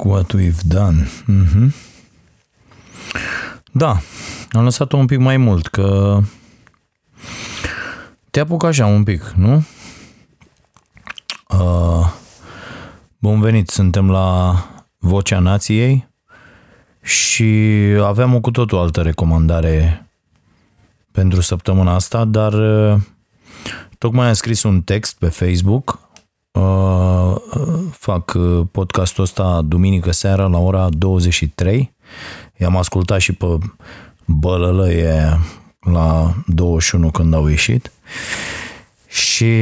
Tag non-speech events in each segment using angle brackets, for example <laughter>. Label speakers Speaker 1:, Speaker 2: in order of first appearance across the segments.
Speaker 1: Look what we've done. Mhm. Da, am lăsat-o un pic mai mult, că te apuc așa un pic, nu? Uh, bun venit, suntem la Vocea Nației și aveam o cu totul altă recomandare pentru săptămâna asta, dar uh, tocmai am scris un text pe Facebook Uh, fac uh, podcastul ăsta duminică seara la ora 23. I-am ascultat și pe bălălăie la 21 când au ieșit. Și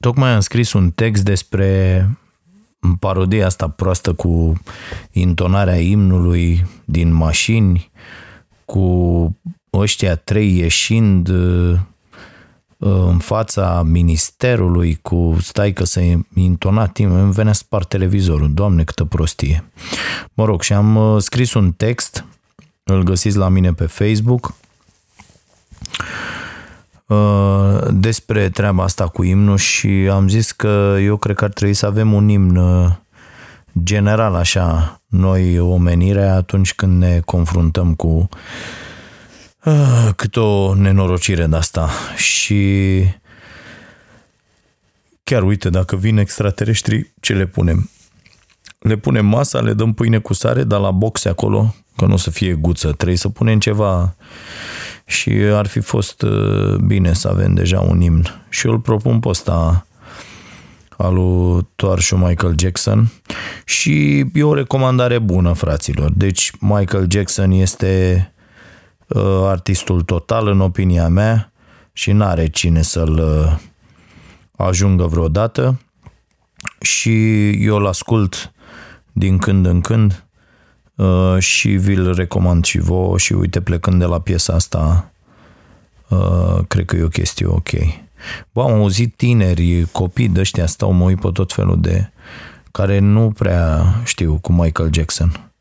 Speaker 1: tocmai am scris un text despre parodia asta proastă cu intonarea imnului din mașini, cu ăștia trei ieșind uh, în fața ministerului cu stai că să intona timp, îmi venea spart televizorul, doamne câtă prostie. Mă rog, și am uh, scris un text, îl găsiți la mine pe Facebook, uh, despre treaba asta cu imnul și am zis că eu cred că ar trebui să avem un imn uh, general așa, noi omenirea atunci când ne confruntăm cu Ah, cât o nenorocire de asta și chiar uite, dacă vin extraterestri, ce le punem? Le punem masa, le dăm pâine cu sare, dar la boxe acolo, că nu o să fie guță, trebuie să punem ceva și ar fi fost uh, bine să avem deja un imn. Și eu îl propun pe ăsta al lui Toarșu Michael Jackson și e o recomandare bună, fraților. Deci Michael Jackson este uh, artistul total în opinia mea și n-are cine să-l uh, ajungă vreodată și eu îl ascult din când în când uh, și vi-l recomand și vouă și uite plecând de la piesa asta uh, cred că e o chestie ok. Bă, am auzit tineri, copii de ăștia stau mă uit pe tot felul de care nu prea știu cu Michael Jackson.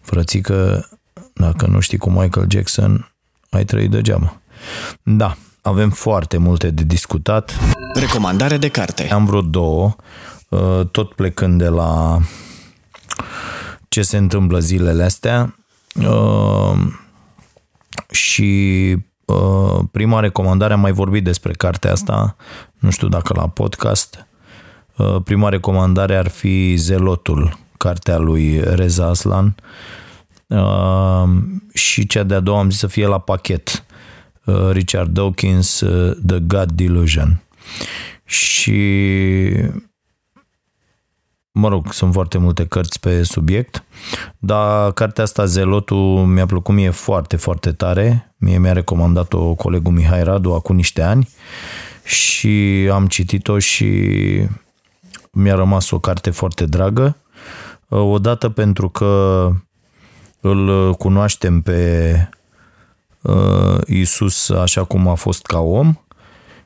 Speaker 1: Frățică, dacă nu știi cu Michael Jackson, ai trăit degeaba. Da, avem foarte multe de discutat.
Speaker 2: Recomandare de carte.
Speaker 1: Am vreo două, uh, tot plecând de la ce se întâmplă zilele astea. Uh, Și uh, prima recomandare, am mai vorbit despre cartea asta, nu știu dacă la podcast. Prima recomandare ar fi Zelotul, cartea lui Reza Aslan. Și cea de-a doua am zis să fie la pachet. Richard Dawkins, The God Delusion. Și mă rog, sunt foarte multe cărți pe subiect, dar cartea asta, Zelotul, mi-a plăcut mie foarte, foarte tare. Mie mi-a recomandat-o colegul Mihai Radu acum niște ani și am citit-o și mi-a rămas o carte foarte dragă. Odată pentru că îl cunoaștem pe Isus așa cum a fost ca om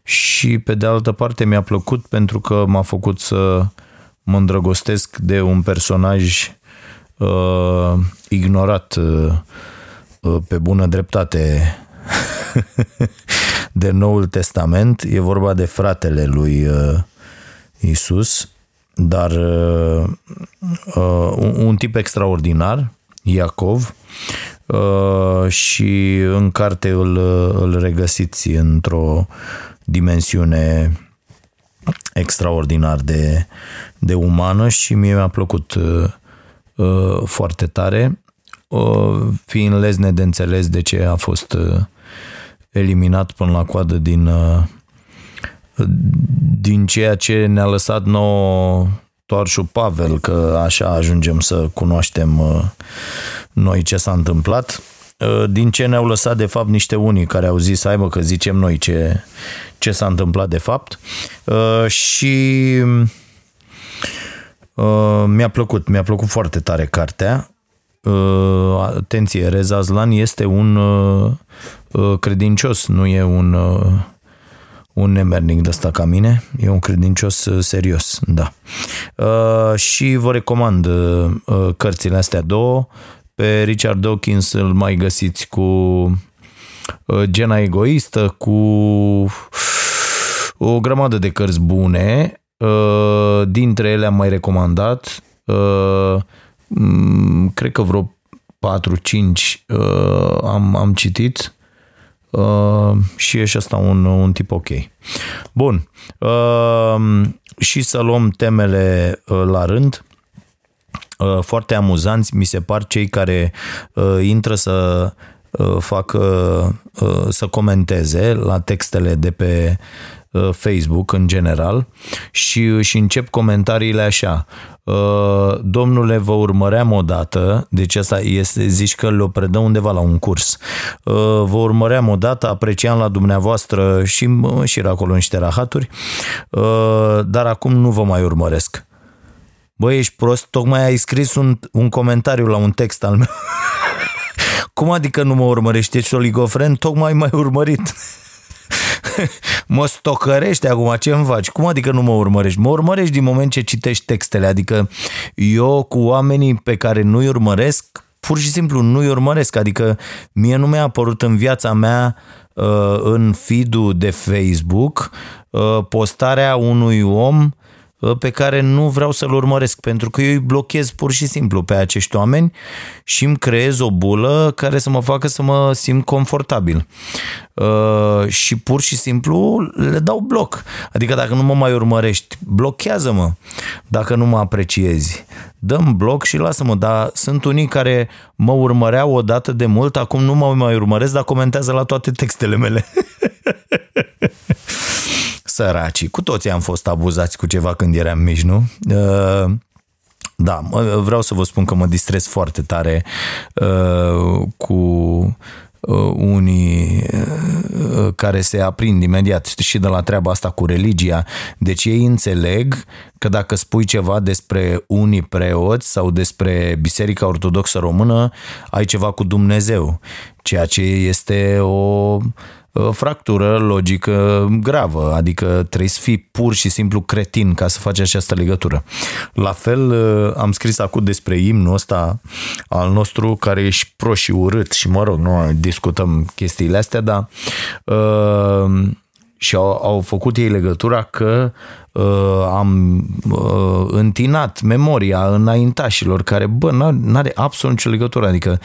Speaker 1: și pe de altă parte mi-a plăcut pentru că m-a făcut să mă îndrăgostesc de un personaj uh, ignorat uh, uh pe bună dreptate <laughs> de Noul Testament. E vorba de fratele lui uh, Isus, dar uh, uh, un tip extraordinar, Iacov, uh, și în carte îl, îl regăsiți într-o dimensiune extraordinar de, de umană și mie mi-a plăcut uh, uh, foarte tare, uh, fiind lezne de înțeles de ce a fost uh, eliminat până la coadă din, uh, din ceea ce ne-a lăsat nouă Toarșu Pavel, că așa ajungem să cunoaștem uh, noi ce s-a întâmplat. Uh, din ce ne-au lăsat de fapt niște unii care au zis, hai mă că zicem noi ce, ce s-a întâmplat de fapt. Și mi-a plăcut, mi-a plăcut foarte tare cartea. Atenție, Reza Zlan este un Uh, credincios, nu e un, uh, un nemernic de ăsta ca mine, e un credincios uh, serios, da. Și vă recomand cărțile astea două. Pe Richard Dawkins îl mai găsiți cu Gena Egoistă, cu o grămadă de cărți bune. Dintre ele am mai recomandat, cred că vreo 4-5 am, am citit Uh, și e și asta un, un tip ok. Bun. Uh, și să luăm temele uh, la rând. Uh, foarte amuzanți mi se par cei care uh, intră să uh, facă, uh, să comenteze la textele de pe uh, Facebook în general și, și încep comentariile așa. Uh, domnule, vă urmăream odată, deci asta este, zici că le-o predă undeva la un curs. Uh, vă urmăream odată, apreciam la dumneavoastră și și acolo niște rahaturi, uh, dar acum nu vă mai urmăresc. Băi, ești prost, tocmai ai scris un, un comentariu la un text al meu. <laughs> Cum adică nu mă urmărești? Ești oligofren? Tocmai m-ai urmărit. <laughs> <laughs> mă stocărești acum, ce îmi faci? Cum adică nu mă urmărești? Mă urmărești din moment ce citești textele, adică eu cu oamenii pe care nu-i urmăresc, pur și simplu nu-i urmăresc, adică mie nu mi-a apărut în viața mea uh, în feed de Facebook uh, postarea unui om Uh, pe care nu vreau să-l urmăresc, pentru că eu îi blochez pur și simplu pe acești oameni și îmi creez o bulă care să mă facă să mă simt confortabil. Uh, și pur și simplu le dau bloc. Adică dacă nu mă mai urmărești, blochează-mă dacă nu mă apreciezi. Dăm bloc și lasă-mă, dar sunt unii care mă urmăreau odată de mult, acum nu mă mai urmăresc, dar comentează la toate textele mele. <laughs> săracii. Cu toții am fost abuzați cu ceva când eram mici, nu? Uh, da, vreau să vă spun că mă distrez foarte tare uh, cu uh, unii care se aprind imediat și de la treaba asta cu religia. Deci ei înțeleg că dacă spui ceva despre unii preoți sau despre Biserica Ortodoxă Română, ai ceva cu Dumnezeu, ceea ce este o Uh, fractură logică gravă, adică trebuie să fii pur și simplu cretin ca să faci această legătură. La fel uh, am scris acum despre imnul ăsta al nostru care e și pro și urât și mă rog, nu discutăm chestiile astea, dar uh, și au, au făcut ei legătura că uh, am uh, întinat memoria înaintașilor care, bă, n-are absolut nicio legătură, adică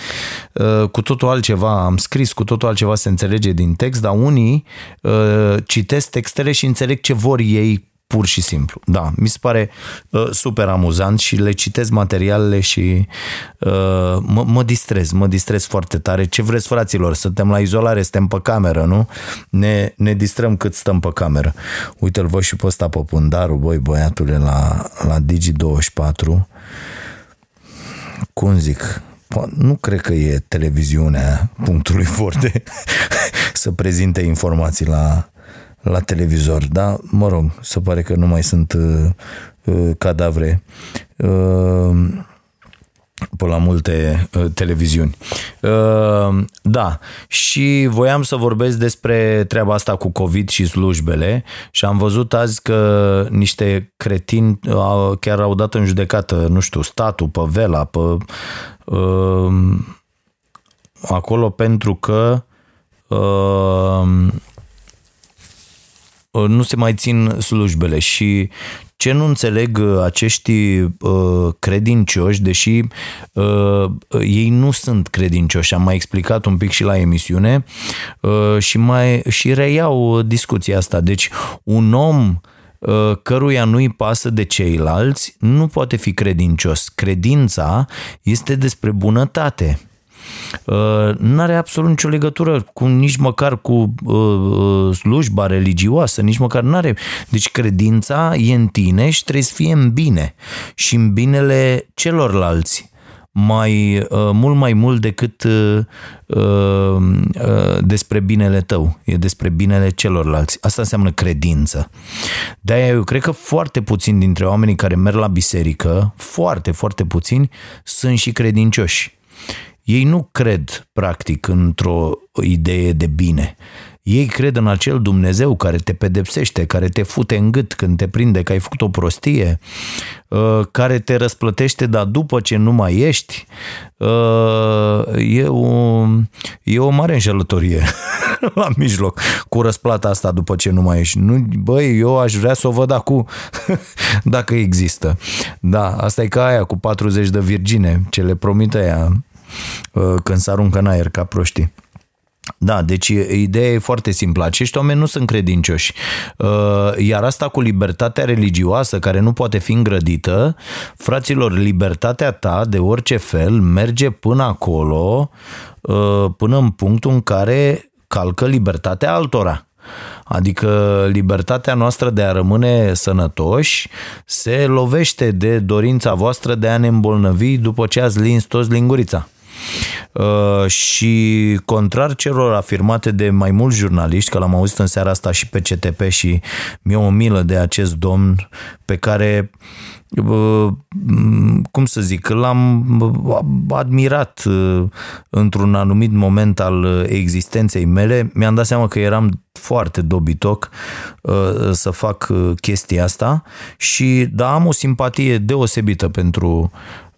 Speaker 1: uh, cu totul altceva am scris, cu totul altceva se înțelege din text, dar unii uh, citesc textele și înțeleg ce vor ei pur și simplu. Da, mi se pare uh, super amuzant și le citesc materialele și uh, mă, mă distrez, mă distrez foarte tare. Ce vreți, fraților? Suntem la izolare, suntem pe cameră, nu? Ne, ne distrăm cât stăm pe cameră. Uite-l văd și pe ăsta pe Pundaru, băi, băiatule, la, la Digi24. Cum zic, nu cred că e televiziunea punctului <laughs> forte să prezinte informații la, la televizor, da? Mă rog, se pare că nu mai sunt uh, uh, cadavre. Uh, pe la multe uh, televiziuni. Uh, da, și voiam să vorbesc despre treaba asta cu COVID și slujbele și am văzut azi că niște cretini uh, chiar au dat în judecată, nu știu, statul pe Vela, pe uh, acolo pentru că uh, nu se mai țin slujbele și ce nu înțeleg uh, acești uh, credincioși, deși uh, ei nu sunt credincioși, am mai explicat un pic și la emisiune uh, și mai și reiau discuția asta. Deci un om uh, căruia nu-i pasă de ceilalți, nu poate fi credincios. Credința este despre bunătate. Uh, n-are absolut nicio legătură cu nici măcar cu uh, uh, slujba religioasă, nici măcar n-are. Deci credința e în tine și trebuie să fie în bine și în binele celorlalți mai, uh, mult mai mult decât uh, uh, despre binele tău, e despre binele celorlalți. Asta înseamnă credință. De-aia eu cred că foarte puțini dintre oamenii care merg la biserică, foarte, foarte puțini, sunt și credincioși. Ei nu cred, practic, într-o idee de bine. Ei cred în acel Dumnezeu care te pedepsește, care te fute în gât când te prinde că ai făcut o prostie, uh, care te răsplătește, dar după ce nu mai ești, uh, e o, e o mare înșelătorie <laughs> la mijloc cu răsplata asta după ce nu mai ești. Nu, băi, eu aș vrea să o văd acum <laughs> dacă există. Da, asta e ca aia cu 40 de virgine, ce le promite aia Uh, când se aruncă în aer ca proștii. Da, deci ideea e foarte simplă. Acești oameni nu sunt credincioși. Uh, iar asta cu libertatea religioasă, care nu poate fi îngrădită, fraților, libertatea ta, de orice fel, merge până acolo, uh, până în punctul în care calcă libertatea altora. Adică libertatea noastră de a rămâne sănătoși se lovește de dorința voastră de a ne îmbolnăvi după ce ați lins toți lingurița. Uh, și contrar celor afirmate de mai mulți jurnaliști, că l-am auzit în seara asta și pe CTP și mi-e o milă de acest domn pe care uh, cum să zic, l-am admirat uh, într-un anumit moment al existenței mele. Mi-am dat seama că eram foarte dobitoc să fac chestia asta și da, am o simpatie deosebită pentru Uh,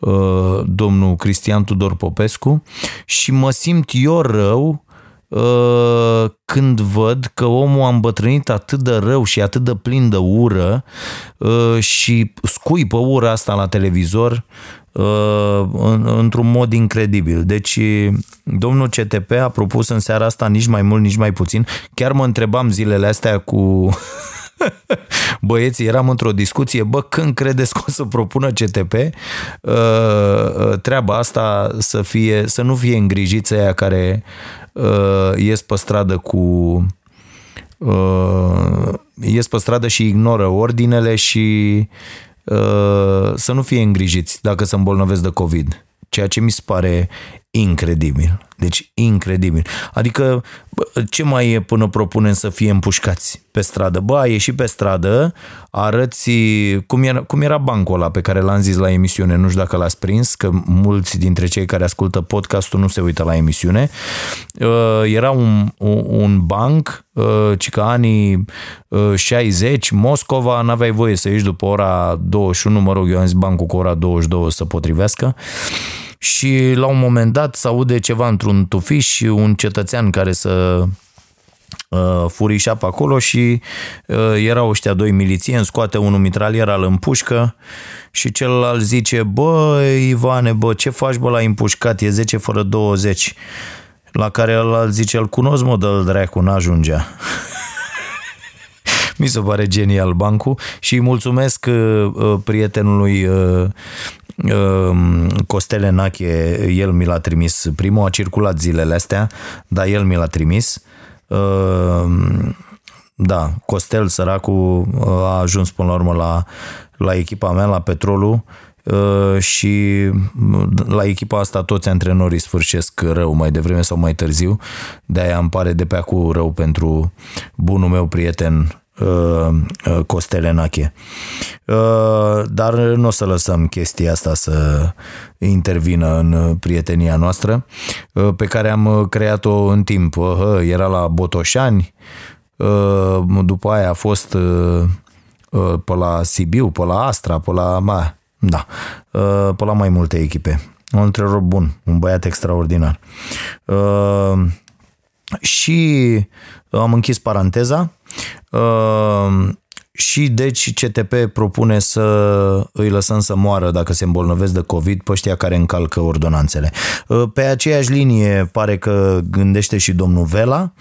Speaker 1: domnul Cristian Tudor Popescu și mă simt eu rău uh, când văd că omul a îmbătrânit atât de rău și atât de plin de ură uh, și scuipă ura asta la televizor într-un mod incredibil. Deci, domnul CTP a propus în seara asta nici mai mult, nici mai puțin. Chiar mă întrebam zilele astea cu <laughs> <laughs> băieții, eram într-o discuție, bă, când credeți că o să propună CTP uh, uh, treaba asta să, fie, să nu fie îngrijiți aia care uh, ies pe stradă cu ies pe stradă și ignoră ordinele și să nu fie îngrijiți dacă se îmbolnăvesc de COVID. Ceea ce mi se pare incredibil. Deci incredibil. Adică ce mai e până propunem să fie împușcați pe stradă? Bă, a ieșit pe stradă, arăți cum era, cum era bancul ăla pe care l-am zis la emisiune, nu știu dacă l-ați prins, că mulți dintre cei care ascultă podcastul nu se uită la emisiune. Uh, era un, un banc, uh, ci că anii 60, uh, Moscova, n-aveai voie să ieși după ora 21, mă rog, eu am zis bancul cu ora 22 să potrivească și la un moment dat se aude ceva într-un tufiș, un cetățean care să uh, furișa pe acolo și uh, erau ăștia doi milițieni, scoate unul mitralier, al împușcă și celălalt zice, bă, Ivane, bă, ce faci, bă, la împușcat, e 10 fără 20. La care ălalt zice, îl cunosc, mă, dă dracu, n-ajungea. <laughs> Mi se pare genial bancul și îi mulțumesc uh, uh prietenului uh, Ehm, Costele Nache, el mi l-a trimis primul, a circulat zilele astea, dar el mi l-a trimis. Ehm, da, Costel, săracul, a ajuns până la urmă la, la echipa mea, la Petrolul, ehm, și la echipa asta toți antrenorii sfârșesc rău mai devreme sau mai târziu, de-aia îmi pare de pe acum rău pentru bunul meu prieten Costele Nache. Uh, dar nu o să lăsăm chestia asta să intervină în prietenia noastră, uh, pe care am creat-o în timp. Uh, era la Botoșani, după aia a fost pe la Sibiu, pe la Astra, pe la... Ma, da, pe la mai multe echipe. Un antrenor bun, un băiat extraordinar. Și am închis paranteza și deci CTP propune să îi lăsăm să moară dacă se îmbolnăvesc de COVID pe ăștia care încalcă ordonanțele. Pe aceeași linie pare că gândește și domnul Vela,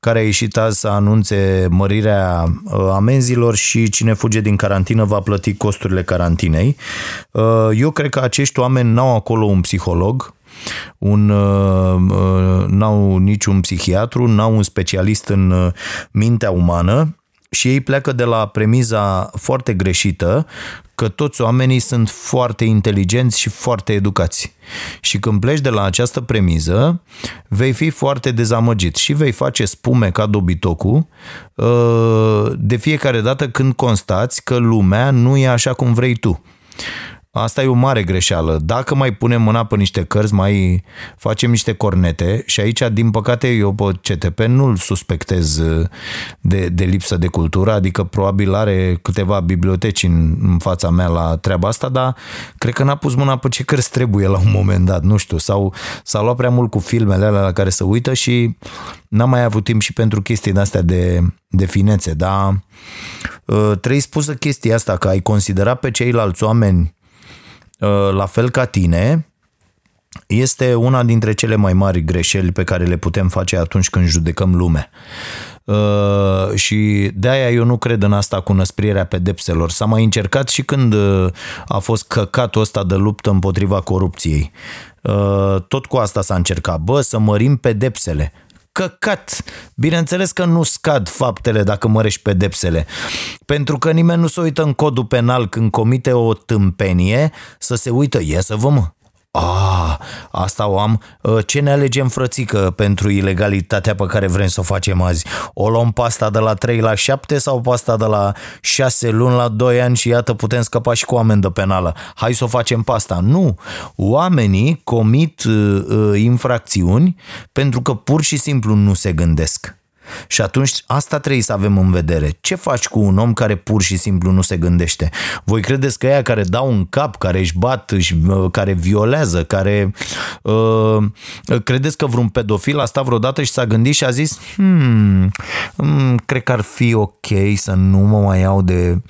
Speaker 1: care a ieșit azi să anunțe mărirea uh, amenzilor și cine fuge din carantină va plăti costurile carantinei. Uh, eu cred că acești oameni n-au acolo un psiholog, un, uh, n-au niciun psihiatru, n-au un specialist în mintea umană, și ei pleacă de la premiza foarte greșită că toți oamenii sunt foarte inteligenți și foarte educați. Și când pleci de la această premiză, vei fi foarte dezamăgit și vei face spume ca dobitocul uh, de fiecare dată când constați că lumea nu e așa cum vrei tu. Asta e o mare greșeală. Dacă mai punem mâna pe niște cărți, mai facem niște cornete și aici, din păcate, eu pe CTP nu-l suspectez uh, de, de lipsă de cultură, adică probabil are câteva biblioteci în, în fața mea la treaba asta, dar cred că n-a pus mâna pe ce cărți trebuie la un moment dat, nu știu, sau s-a luat prea mult cu filmele alea la care se uită și n-am mai avut timp și pentru chestii de-astea de, de finețe, dar uh, trebuie spusă chestia asta, că ai considerat pe ceilalți oameni Uh, la fel ca tine, este una dintre cele mai mari greșeli pe care le putem face atunci când judecăm lumea. Uh, și de aia eu nu cred în asta cu năsprirea pedepselor. S-a mai încercat și când uh, a fost căcatul ăsta de luptă împotriva corupției. Uh, tot cu asta s-a încercat. Bă, să mărim pedepsele căcat. Bineînțeles că nu scad faptele dacă mărești pedepsele. Pentru că nimeni nu se uită în codul penal când comite o tâmpenie să se uită, ia să vă mă, Ah, asta o am. Ă, ce ne alegem, frățică, pentru ilegalitatea pe care vrem să o facem azi? O luăm pasta de la 3 la 7 sau pasta de la 6 luni la 2 ani și iată putem scăpa și cu amendă penală? Hai să o facem pasta. Nu. Oamenii comit uh, infracțiuni pentru că pur și simplu nu se gândesc. Și atunci asta trebuie să avem în vedere. Ce faci cu un om care pur și simplu nu se gândește? Voi credeți că ea care dau un cap, care își bat, își, uh, care violează, care... Uh, credeți că vreun pedofil a stat vreodată și s-a gândit și a zis hmm, hmm, cred că ar fi ok să nu mă mai iau de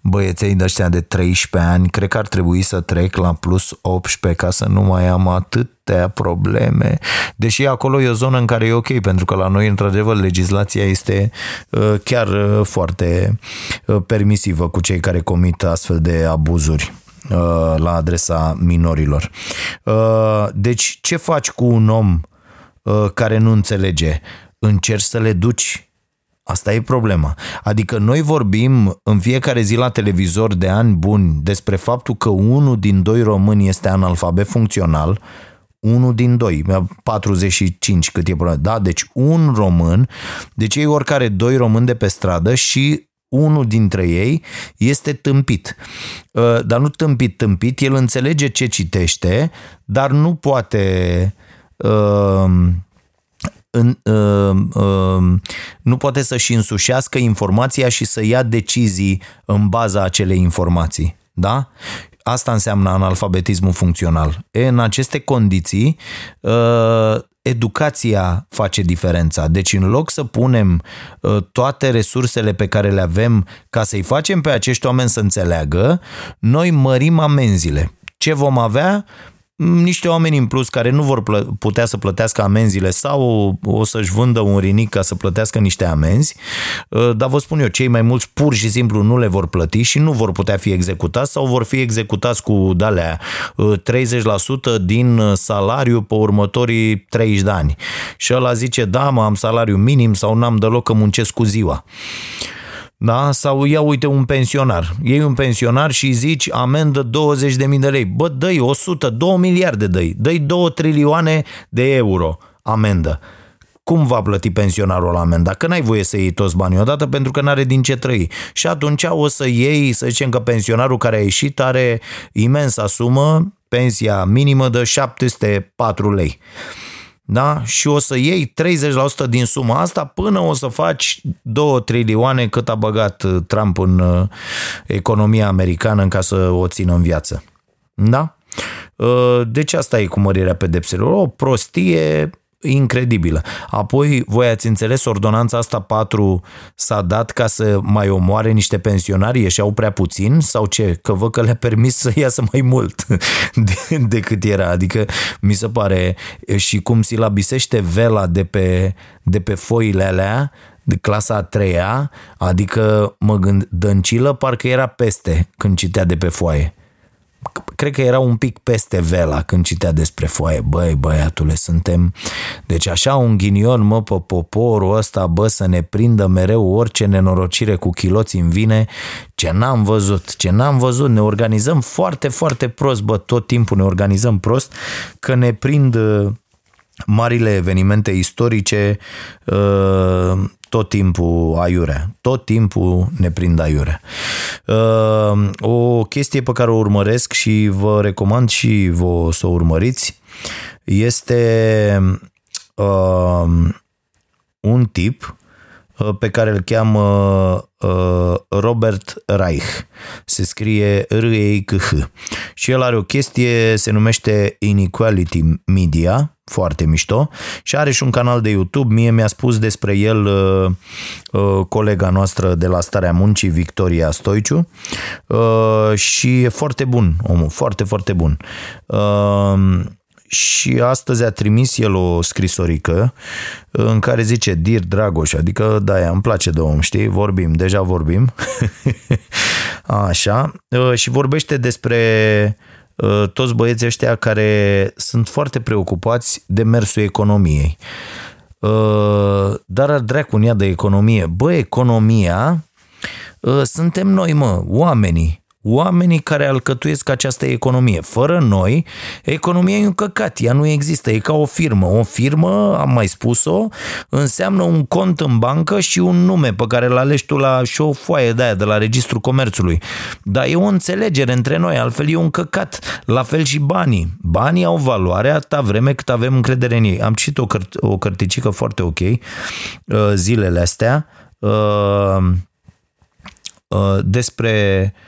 Speaker 1: băieței de ăștia de 13 ani, cred că ar trebui să trec la plus 18 ca să nu mai am atât atâtea probleme, deși acolo e o zonă în care e ok, pentru că la noi, într-adevăr, legislația este uh, chiar uh, foarte uh, permisivă cu cei care comit astfel de abuzuri la adresa minorilor. Deci, ce faci cu un om care nu înțelege? Încerci să le duci Asta e problema. Adică noi vorbim în fiecare zi la televizor de ani buni despre faptul că unul din doi români este analfabet funcțional, unul din doi, 45 cât e problema. Da? Deci un român, deci ei oricare doi români de pe stradă și unul dintre ei este tâmpit. Uh, dar nu tâmpit, tâmpit, el înțelege ce citește, dar nu poate uh, în, uh, uh, nu poate să-și însușească informația și să ia decizii în baza acelei informații. Da? Asta înseamnă analfabetismul funcțional. E, în aceste condiții, ă, educația face diferența. Deci în loc să punem ă, toate resursele pe care le avem ca să-i facem pe acești oameni să înțeleagă, noi mărim amenziile. Ce vom avea? Niște oameni în plus care nu vor putea să plătească amenziile sau o să-și vândă un rinic ca să plătească niște amenzi, uh, dar vă spun eu, cei mai mulți pur și simplu nu le vor plăti și nu vor putea fi executați sau vor fi executați cu dalea 30% uh, din salariu pe următorii 30 de ani. Și ăla zice, da, mă, am salariu minim sau n-am deloc că muncesc cu ziua. Da? Sau ia uite un pensionar. Iei un pensionar și zici amendă 20.000 de lei. Bă, dă 100, 2 miliarde dă-i. Dă-i 2 trilioane de euro amendă. cum va plăti pensionarul la amenda? Că n-ai voie să iei toți banii odată pentru că n-are din ce trăi. Și atunci o să iei, să zicem că pensionarul care a ieșit are imensa sumă, pensia minimă de 704 lei. Da? Și o să iei 30% din suma asta până o să faci 2 trilioane cât a băgat uh, Trump în uh, economia americană ca să o țină în viață. Da? Uh, deci asta e cu mărirea pedepselor. O prostie incredibilă. Apoi, voi ați înțeles, ordonanța asta 4 s-a dat ca să mai omoare niște pensionari, ieșeau prea puțin sau ce? Că văd că le-a permis să iasă mai mult <laughs> de, decât era. Adică mi se pare și cum silabisește vela de pe, de pe foile alea, de clasa a treia, adică mă gând, Dăncilă parcă era peste când citea de pe foaie cred că era un pic peste vela când citea despre foaie. Băi, băiatule, suntem... Deci așa un ghinion, mă, pe poporul ăsta, bă, să ne prindă mereu orice nenorocire cu chiloți în vine, ce n-am văzut, ce n-am văzut, ne organizăm foarte, foarte prost, bă, tot timpul ne organizăm prost, că ne prind marile evenimente istorice uh, tot timpul aiurea. Tot timpul ne prind aiurea. Uh, o chestie pe care o urmăresc și vă recomand și vă să o urmăriți este uh, un tip pe care îl cheamă Robert Reich. Se scrie r e k h Și el are o chestie, se numește Inequality Media, foarte mișto și are și un canal de YouTube. Mie mi-a spus despre el uh, uh, colega noastră de la Starea Muncii, Victoria Stoiciu uh, și e foarte bun, omul, foarte, foarte bun. Uh, și astăzi a trimis el o scrisorică în care zice Dir Dragoș, adică da, îmi place de om, știi, vorbim, deja vorbim, <laughs> așa, uh, și vorbește despre Uh, toți băieții ăștia care sunt foarte preocupați de mersul economiei. Uh, dar dracu în ea de economie. Bă, economia uh, suntem noi, mă, oamenii oamenii care alcătuiesc această economie. Fără noi, economia e un căcat, ea nu există, e ca o firmă. O firmă, am mai spus-o, înseamnă un cont în bancă și un nume pe care îl alegi tu la și o foaie de aia de la Registrul Comerțului. Dar e o înțelegere între noi, altfel e un căcat. La fel și banii. Banii au valoare atâta vreme cât avem încredere în ei. Am citit o, cărt- o cărticică foarte ok uh, zilele astea uh, uh, despre Uh,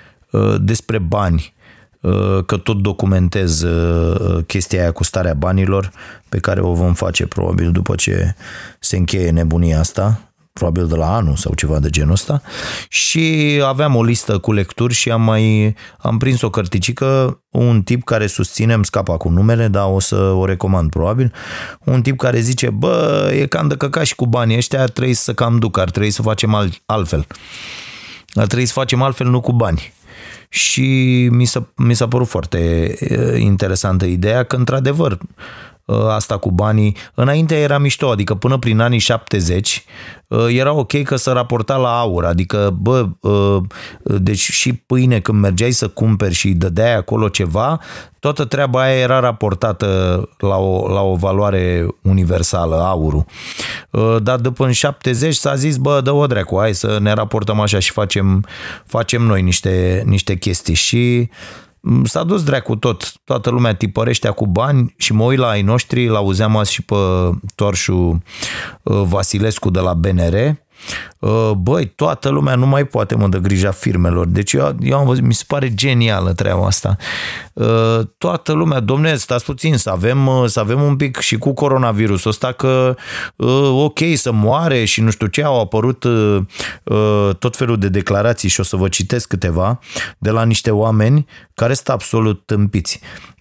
Speaker 1: despre bani, uh, că tot documentez uh, chestia aia cu starea banilor, pe care o vom face probabil după ce se încheie nebunia asta, probabil de la anul sau ceva de genul ăsta și aveam o listă cu lecturi și am mai am prins o cărticică, un tip care susține, îmi scapa cu numele, dar o să o recomand probabil, un tip care zice, bă, e cam de căca și cu banii ăștia, trebuie să cam duc, ar trebui să facem altfel. Ar trebui să facem altfel, nu cu bani și mi s-a, mi s-a părut foarte interesantă ideea că, într-adevăr, asta cu banii, înainte era mișto, adică până prin anii 70 era ok că să raporta la aur, adică, bă, deci și pâine când mergeai să cumperi și dădeai acolo ceva, toată treaba aia era raportată la o, la o valoare universală, aurul. Dar după în 70 s-a zis, bă, dă-o dreacu, hai să ne raportăm așa și facem, facem noi niște, niște chestii și s-a dus dracu tot. Toată lumea tipărește cu bani și mă uit la ai noștri, l-auzeam azi și pe Torșu uh, Vasilescu de la BNR, Uh, băi, toată lumea nu mai poate mă de grija firmelor. Deci eu, eu am văzut, mi se pare genială treaba asta. Uh, toată lumea, domne, stați puțin, să avem, uh, să avem un pic și cu coronavirusul ăsta că ok, să moare și nu știu ce, au apărut tot felul de declarații și o să vă citesc câteva de la niște oameni care sunt absolut tâmpiți.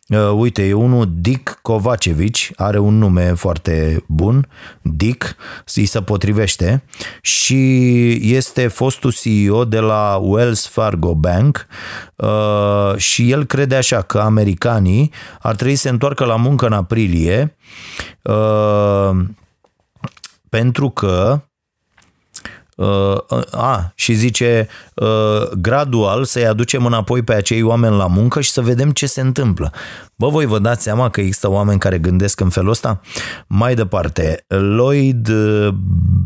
Speaker 1: Uh, uite, e unul Dick Kovacevic, are un nume foarte bun, Dick, îi se potrivește și este fostul CEO de la Wells Fargo Bank uh, și el crede așa că americanii ar trebui să se întoarcă la muncă în aprilie uh, pentru că Uh, a, și zice uh, gradual să-i aducem înapoi pe acei oameni la muncă și să vedem ce se întâmplă. Bă, voi vă dați seama că există oameni care gândesc în felul ăsta? Mai departe, Lloyd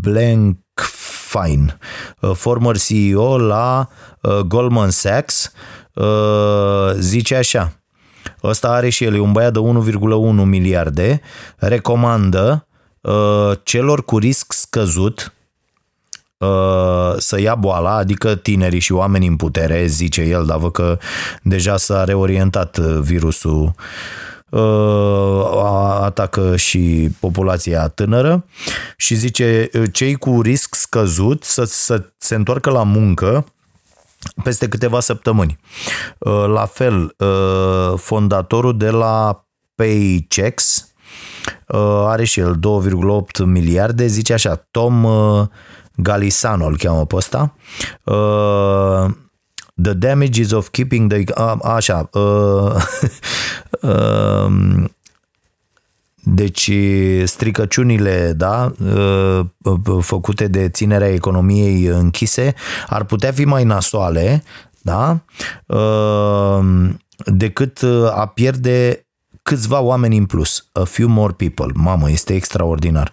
Speaker 1: Blank Fine, former CEO la Goldman Sachs, zice așa, ăsta are și el, e un băiat de 1,1 miliarde, recomandă celor cu risc scăzut, Uh, să ia boala, adică tinerii și oamenii în putere, zice el, dar văd că deja s-a reorientat uh, virusul uh, atacă și populația tânără și zice cei cu risc scăzut să, să se întoarcă la muncă peste câteva săptămâni. La fel, fondatorul de la Paychecks are și el 2,8 miliarde, zice așa, Tom Galisano îl cheamă pe ăsta. Uh, the damages of keeping the... Uh, așa. Uh, uh, <laughs> deci stricăciunile da, uh, făcute de ținerea economiei închise ar putea fi mai nasoale da, uh, decât a pierde câțiva oameni în plus. A few more people. Mamă, este extraordinar.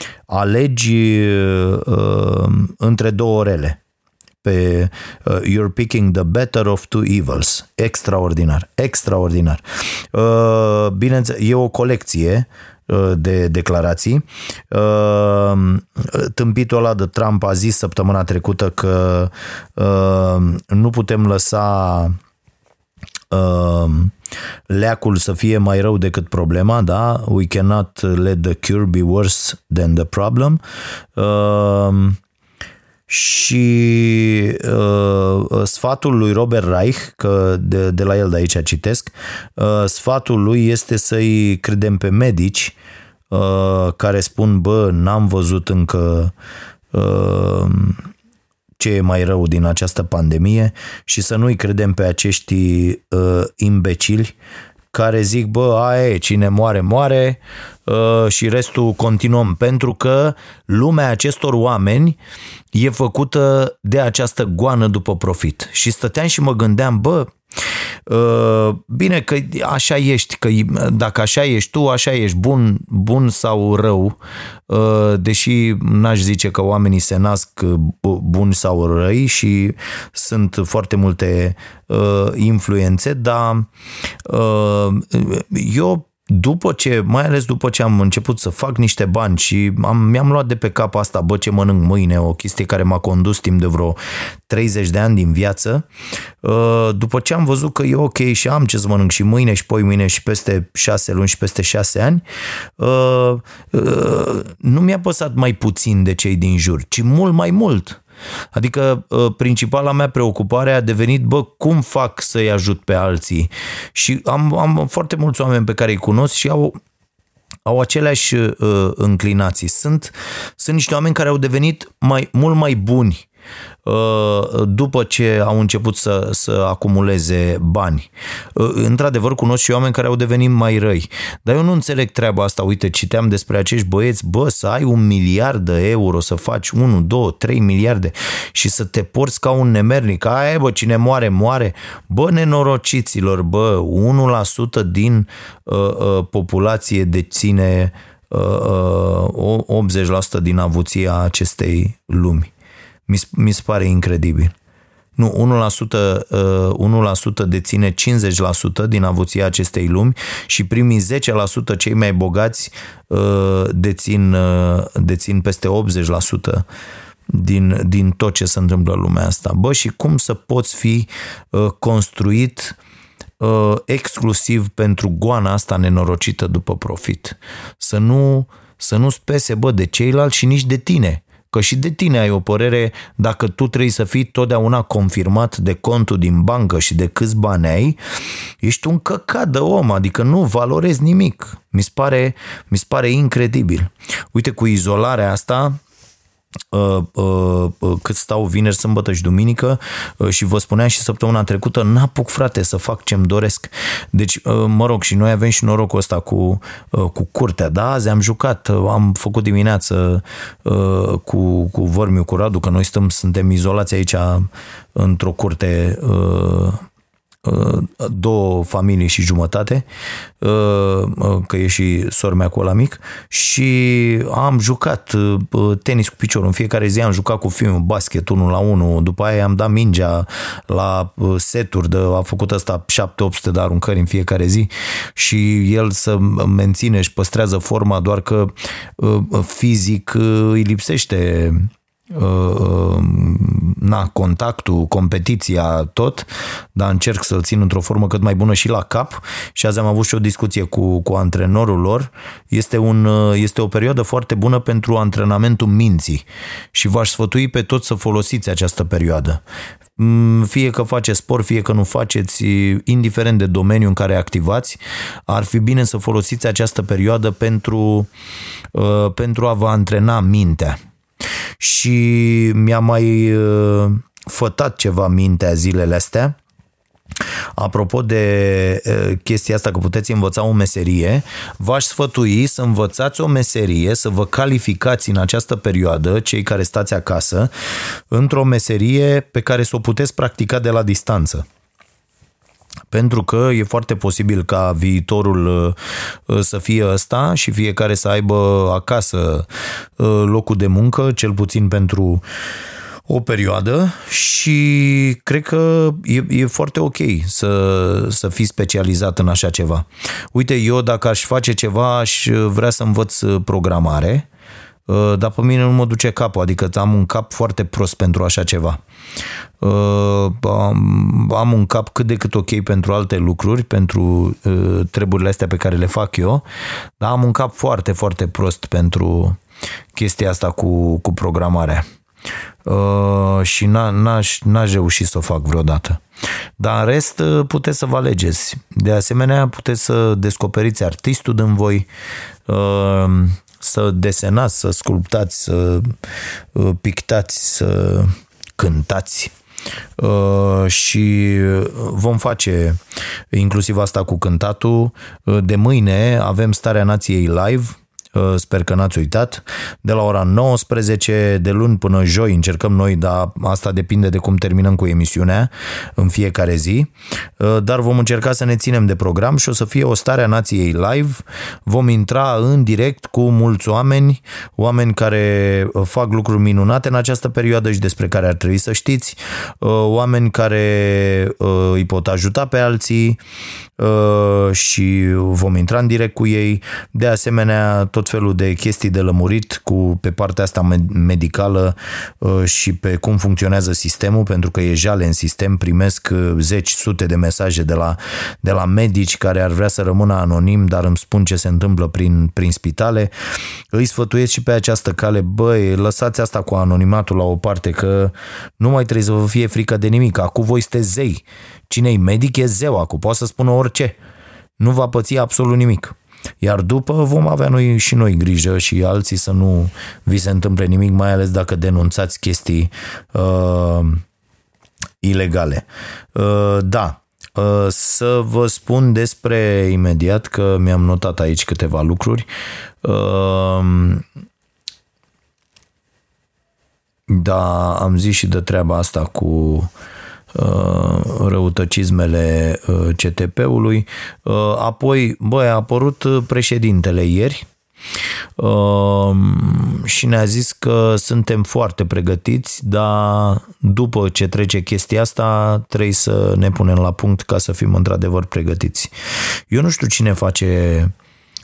Speaker 1: Uh, alegi uh, între două orele pe uh, You're picking the better of two evils. Extraordinar, extraordinar. Uh, bineînțeles, e o colecție uh, de declarații. Uh, tâmpitul ăla de Trump a zis săptămâna trecută că uh, nu putem lăsa leacul să fie mai rău decât problema, da? We cannot let the cure be worse than the problem. Uh, și uh, sfatul lui Robert Reich, că de, de la el de aici citesc, uh, sfatul lui este să-i credem pe medici uh, care spun, bă, n-am văzut încă uh, ce e mai rău din această pandemie și să nu-i credem pe acești uh, imbecili care zic, bă, aia e, cine moare, moare. uh, și restul continuăm. Pentru că lumea acestor oameni e făcută de această goană după profit. Și stăteam și mă gândeam, bă, Uh, bine că așa ești, că dacă așa ești tu, așa ești, bun, bun sau rău, uh, deși n-aș zice că oamenii se nasc buni sau răi și sunt foarte multe uh, influențe, dar eu după ce, mai ales după ce am început să fac niște bani și am, mi-am luat de pe cap asta, bă, ce mănânc mâine, o chestie care m-a condus timp de vreo 30 de ani din viață, uh, după ce am văzut că e ok și am ce să mănânc și mâine și poi mâine și peste 6 luni și peste 6 ani, uh, uh, nu mi-a păsat mai puțin de cei din jur, ci mult mai mult. Adică ă, principala mea preocupare a devenit, bă, cum fac să-i ajut pe alții? Și am, am foarte mulți oameni pe care îi cunosc și au au aceleași uh, înclinații. Sunt, sunt niște oameni care au devenit mai, mult mai buni Uh, după ce au început să, să acumuleze bani. Uh, într-adevăr, cunosc și oameni care au devenit mai răi. Dar eu nu înțeleg treaba asta. Uite, citeam despre acești băieți, bă, să ai un miliard de euro, să faci 1, 2, 3 miliarde și să te porți ca un nemernic. Aia, bă, cine moare, moare. Bă, nenorociților, bă, 1% din uh, uh, populație deține uh, 80% din avuția acestei lumi mi, mi se pare incredibil. Nu, 1%, 1% uh, deține 50% din avuția acestei lumi și primii 10% cei mai bogați uh, dețin, uh, dețin peste 80% din, din tot ce se întâmplă în lumea asta. Bă, și cum să poți fi construit exclusiv pentru goana asta nenorocită după profit? Să nu, să nu spese, bă, de ceilalți și nici de tine Că și de tine ai o părere dacă tu trebuie să fii totdeauna confirmat de contul din bancă și de câți bani ai, ești un căcat de om, adică nu valorezi nimic. Mi se pare, mi se pare incredibil. Uite, cu izolarea asta, Uh, uh, uh, cât stau vineri, sâmbătă și duminică și vă spuneam și săptămâna trecută, n-apuc frate să fac ce-mi doresc. Deci, mă rog, și noi avem și norocul ăsta cu, cu curtea, da, azi am jucat, am făcut dimineață cu, cu Vormiu, cu Radu, că noi stăm, suntem izolați aici într-o curte Uh, două familii și jumătate, uh, uh, că e și sor mea cu ăla mic, și am jucat tenis cu piciorul. În fiecare zi am jucat cu fiul basket 1 la 1, după aia am dat mingea la seturi, de, a făcut asta 7-800 de aruncări în fiecare zi și el să menține și păstrează forma, doar că fizic îi lipsește Uh, um, na, contactul, competiția, tot, dar încerc să-l țin într-o formă cât mai bună și la cap. Și azi am avut și o discuție cu, cu antrenorul lor. Este, un, uh, este o perioadă foarte bună pentru antrenamentul minții. Și v-aș sfătui pe toți să folosiți această perioadă. Mm, fie că faceți sport, fie că nu faceți, indiferent de domeniul în care activați, ar fi bine să folosiți această perioadă pentru, uh, pentru a vă antrena mintea și mi-a mai uh, fătat ceva mintea zilele astea. Apropo de uh, chestia asta că puteți învăța o meserie, v-aș sfătui să învățați o meserie, să vă calificați în această perioadă, cei care stați acasă, într-o meserie pe care să o puteți practica de la distanță pentru că e foarte posibil ca viitorul uh, să fie ăsta și fiecare să aibă acasă uh, locul de muncă, cel puțin pentru o perioadă și cred că e, e foarte ok să, să fii specializat în așa ceva. Uite, eu dacă aș face ceva, aș vrea să învăț programare, uh, dar pe mine nu mă duce capul, adică am un cap foarte prost pentru așa ceva. Uh, am un cap cât de cât ok pentru alte lucruri, pentru uh, treburile astea pe care le fac eu, dar am un cap foarte, foarte prost pentru chestia asta cu, cu programarea. Uh, și n-aș, n-aș reuși să o fac vreodată. Dar în rest puteți să vă alegeți. De asemenea, puteți să descoperiți artistul din voi, să desenați, să sculptați, să pictați, să cântați Uh, și vom face inclusiv asta cu cântatul. Uh, de mâine avem Starea Nației live Uh, sper că n-ați uitat. De la ora 19, de luni până joi încercăm noi, dar asta depinde de cum terminăm cu emisiunea în fiecare zi, uh, dar vom încerca să ne ținem de program și o să fie o stare a nației live. Vom intra în direct cu mulți oameni, oameni care uh, fac lucruri minunate în această perioadă și despre care ar trebui să știți, oameni care îi pot ajuta pe alții, Uh, și vom intra în direct cu ei. De asemenea, tot felul de chestii de lămurit cu pe partea asta medicală uh, și pe cum funcționează sistemul, pentru că e jale în sistem, primesc uh, zeci, sute de mesaje de la, de la medici care ar vrea să rămână anonim, dar îmi spun ce se întâmplă prin, prin spitale. Îi sfătuiesc și pe această cale, băi, lăsați asta cu anonimatul la o parte, că nu mai trebuie să vă fie frică de nimic. Acum voi sunteți zei Cine-i medic e zeu acum, poate să spună orice. Nu va păți absolut nimic. Iar după vom avea noi și noi grijă și alții să nu vi se întâmple nimic, mai ales dacă denunțați chestii uh, ilegale. Uh, da, uh, să vă spun despre imediat că mi-am notat aici câteva lucruri. Uh, da, am zis și de treaba asta cu uh, Uh, răutăcismele uh, CTP-ului. Uh, apoi, băi, a apărut președintele ieri și ne-a zis că suntem foarte pregătiți, dar după ce trece chestia asta, trebuie să ne punem la punct ca să fim într-adevăr pregătiți. Eu nu știu cine face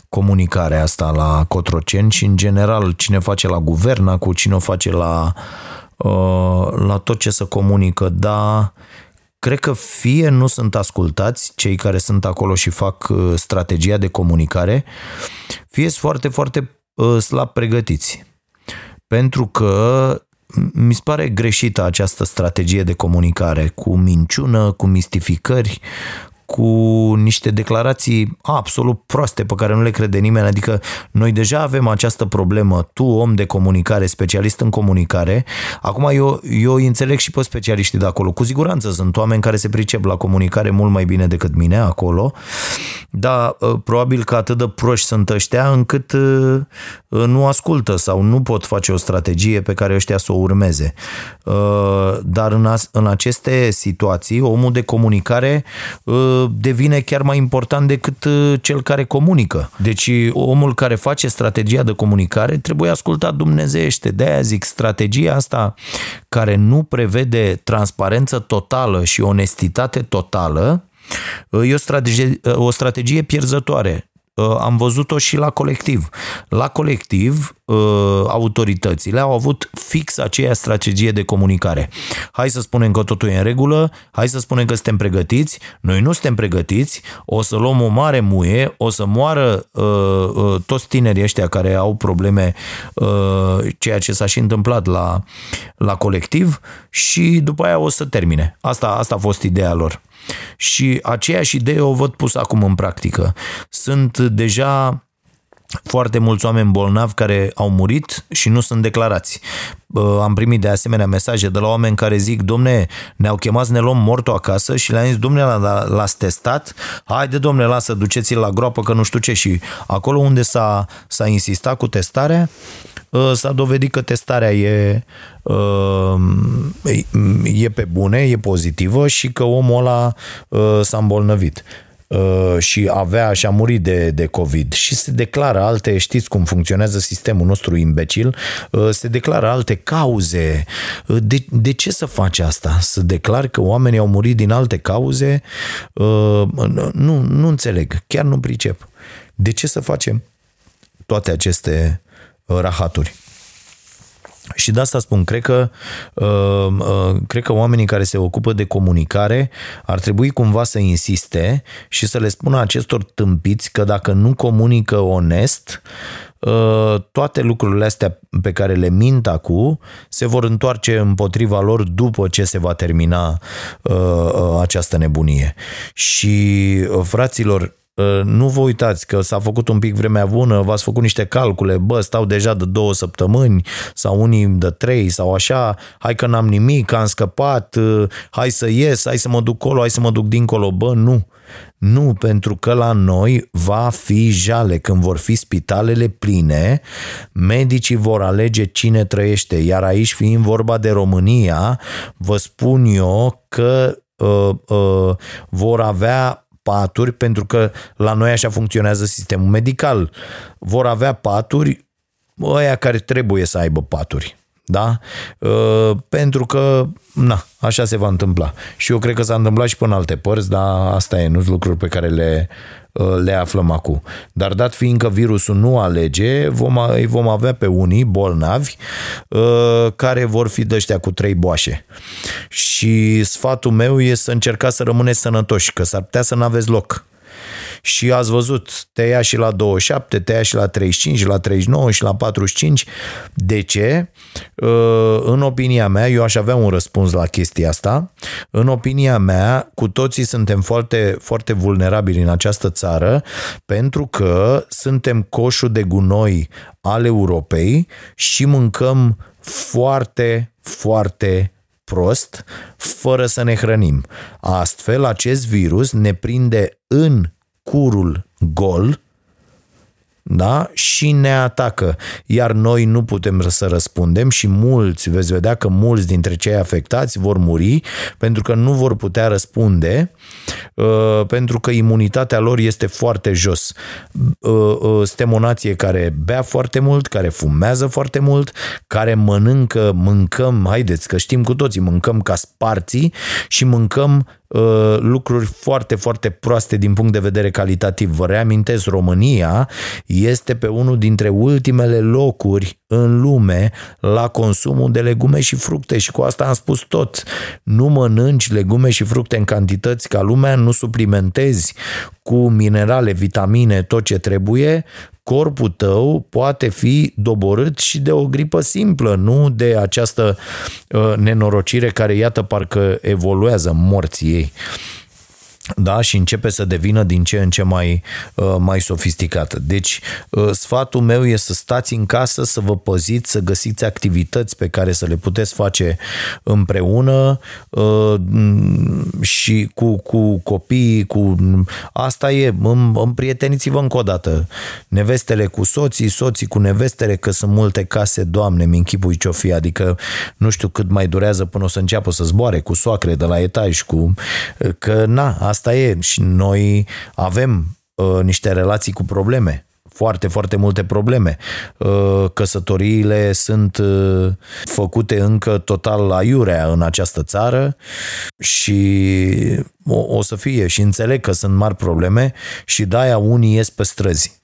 Speaker 1: comunicarea asta la Cotroceni și în general cine face la guvern, cu cine o face la uh, Uh, la tot ce se comunică, dar cred că fie nu sunt ascultați cei care sunt acolo și fac uh, strategia de comunicare, fie sunt foarte, foarte uh, slab pregătiți. Pentru că mi se pare greșită această strategie de comunicare cu minciună, cu mistificări, cu niște declarații absolut proaste pe care nu le crede nimeni, adică noi deja avem această problemă, tu om de comunicare, specialist în comunicare, acum eu, eu înțeleg și pe specialiștii de acolo, cu siguranță sunt oameni care se pricep la comunicare mult mai bine decât mine acolo, dar uh, probabil că atât de proști sunt ăștia încât uh, nu ascultă sau nu pot face o strategie pe care ăștia să o urmeze. Dar în, în aceste situații, omul de comunicare devine chiar mai important decât uh, cel care comunică. Deci omul care face strategia de comunicare trebuie ascultat dumnezeiește. De-aia zic, strategia asta care nu prevede transparență totală și onestitate totală, uh, e o strategie, uh, o strategie pierzătoare. Uh, am văzut-o și la colectiv. La colectiv, uh, autoritățile au avut fix aceea strategie de comunicare. Hai să spunem că totul e în regulă, hai să spunem că suntem pregătiți, noi nu suntem pregătiți, o să luăm o mare muie, o să moară uh, uh, toți tinerii ăștia care au probleme, uh, ceea ce s-a și întâmplat la, la colectiv și după aia o să termine. Asta, asta a fost ideea lor. Și aceeași idee o văd pus acum în practică. Sunt deja foarte mulți oameni bolnavi care au murit și nu sunt declarați. Am primit de asemenea mesaje de la oameni care zic, domne, ne-au chemat să ne luăm mortul acasă și le-am zis, domne, l-ați testat? Haide, domne, lasă, duceți-l la groapă că nu știu ce. Și acolo unde s-a, s-a insistat cu testarea, Uh, s-a dovedit că testarea e, uh, e pe bune, e pozitivă și că omul ăla uh, s-a îmbolnăvit și avea și a murit de, de COVID și se declară alte, știți cum funcționează sistemul nostru imbecil, se declară alte cauze. De, de ce să faci asta? Să declar că oamenii au murit din alte cauze? Nu, nu înțeleg, chiar nu pricep. De ce să facem toate aceste rahaturi. Și de asta spun, cred că, uh, uh, cred că oamenii care se ocupă de comunicare ar trebui cumva să insiste și să le spună acestor tâmpiți că dacă nu comunică onest, uh, toate lucrurile astea pe care le mint acum se vor întoarce împotriva lor după ce se va termina această nebunie. Și, fraților, Ă, nu vă uitați că s-a făcut un pic vremea bună, v-ați făcut niște calcule, bă, stau deja de două săptămâni sau unii de trei sau așa, hai că n-am nimic, am scăpat, ă, hai să ies, hai să mă duc colo, hai să mă duc dincolo, bă, nu. Nu, pentru că la noi va fi jale. Când vor fi spitalele pline, medicii vor alege cine trăiește, iar aici fiind vorba de România, vă spun eu că uh, uh, vor avea paturi, pentru că la noi așa funcționează sistemul medical. Vor avea paturi ăia care trebuie să aibă paturi. Da? Uh, pentru că, na, așa se va întâmpla. Și eu cred că s-a întâmplat și până alte părți, dar asta e, nu sunt lucruri pe care le, uh, le aflăm acum. Dar dat fiindcă virusul nu alege, vom, îi vom avea pe unii bolnavi uh, care vor fi de ăștia cu trei boașe. Și sfatul meu e să încercați să rămâneți sănătoși, că s-ar putea să nu aveți loc și ați văzut, te ia și la 27, te ia și la 35, la 39 și la 45. De ce? Uh, în opinia mea, eu aș avea un răspuns la chestia asta. În opinia mea, cu toții suntem foarte, foarte vulnerabili în această țară pentru că suntem coșul de gunoi al Europei și mâncăm foarte, foarte prost, fără să ne hrănim. Astfel, acest virus ne prinde în curul gol da? și ne atacă. Iar noi nu putem să răspundem și mulți, veți vedea că mulți dintre cei afectați vor muri pentru că nu vor putea răspunde uh, pentru că imunitatea lor este foarte jos. Uh, uh, suntem o nație care bea foarte mult, care fumează foarte mult, care mănâncă, mâncăm, haideți că știm cu toții, mâncăm ca sparții și mâncăm Uh, lucruri foarte, foarte proaste din punct de vedere calitativ. Vă reamintesc, România este pe unul dintre ultimele locuri în lume la consumul de legume și fructe și cu asta am spus tot. Nu mănânci legume și fructe în cantități ca lumea, nu suplimentezi cu minerale, vitamine, tot ce trebuie, corpul tău poate fi doborât și de o gripă simplă, nu de această uh, nenorocire care, iată, parcă evoluează morții ei. Da, și începe să devină din ce în ce mai, uh, mai sofisticată. Deci, uh, sfatul meu e să stați în casă, să vă păziți, să găsiți activități pe care să le puteți face împreună uh, și cu, cu copiii, cu... Asta e, împrieteniți-vă încă o dată. Nevestele cu soții, soții cu nevestele, că sunt multe case, doamne, mi închipui ce-o fi, adică nu știu cât mai durează până o să înceapă să zboare cu soacre de la etaj, cu... că na, asta e și noi avem uh, niște relații cu probleme foarte, foarte multe probleme. Uh, căsătoriile sunt uh, făcute încă total aiurea în această țară și o, o să fie și înțeleg că sunt mari probleme și de-aia unii ies pe străzi.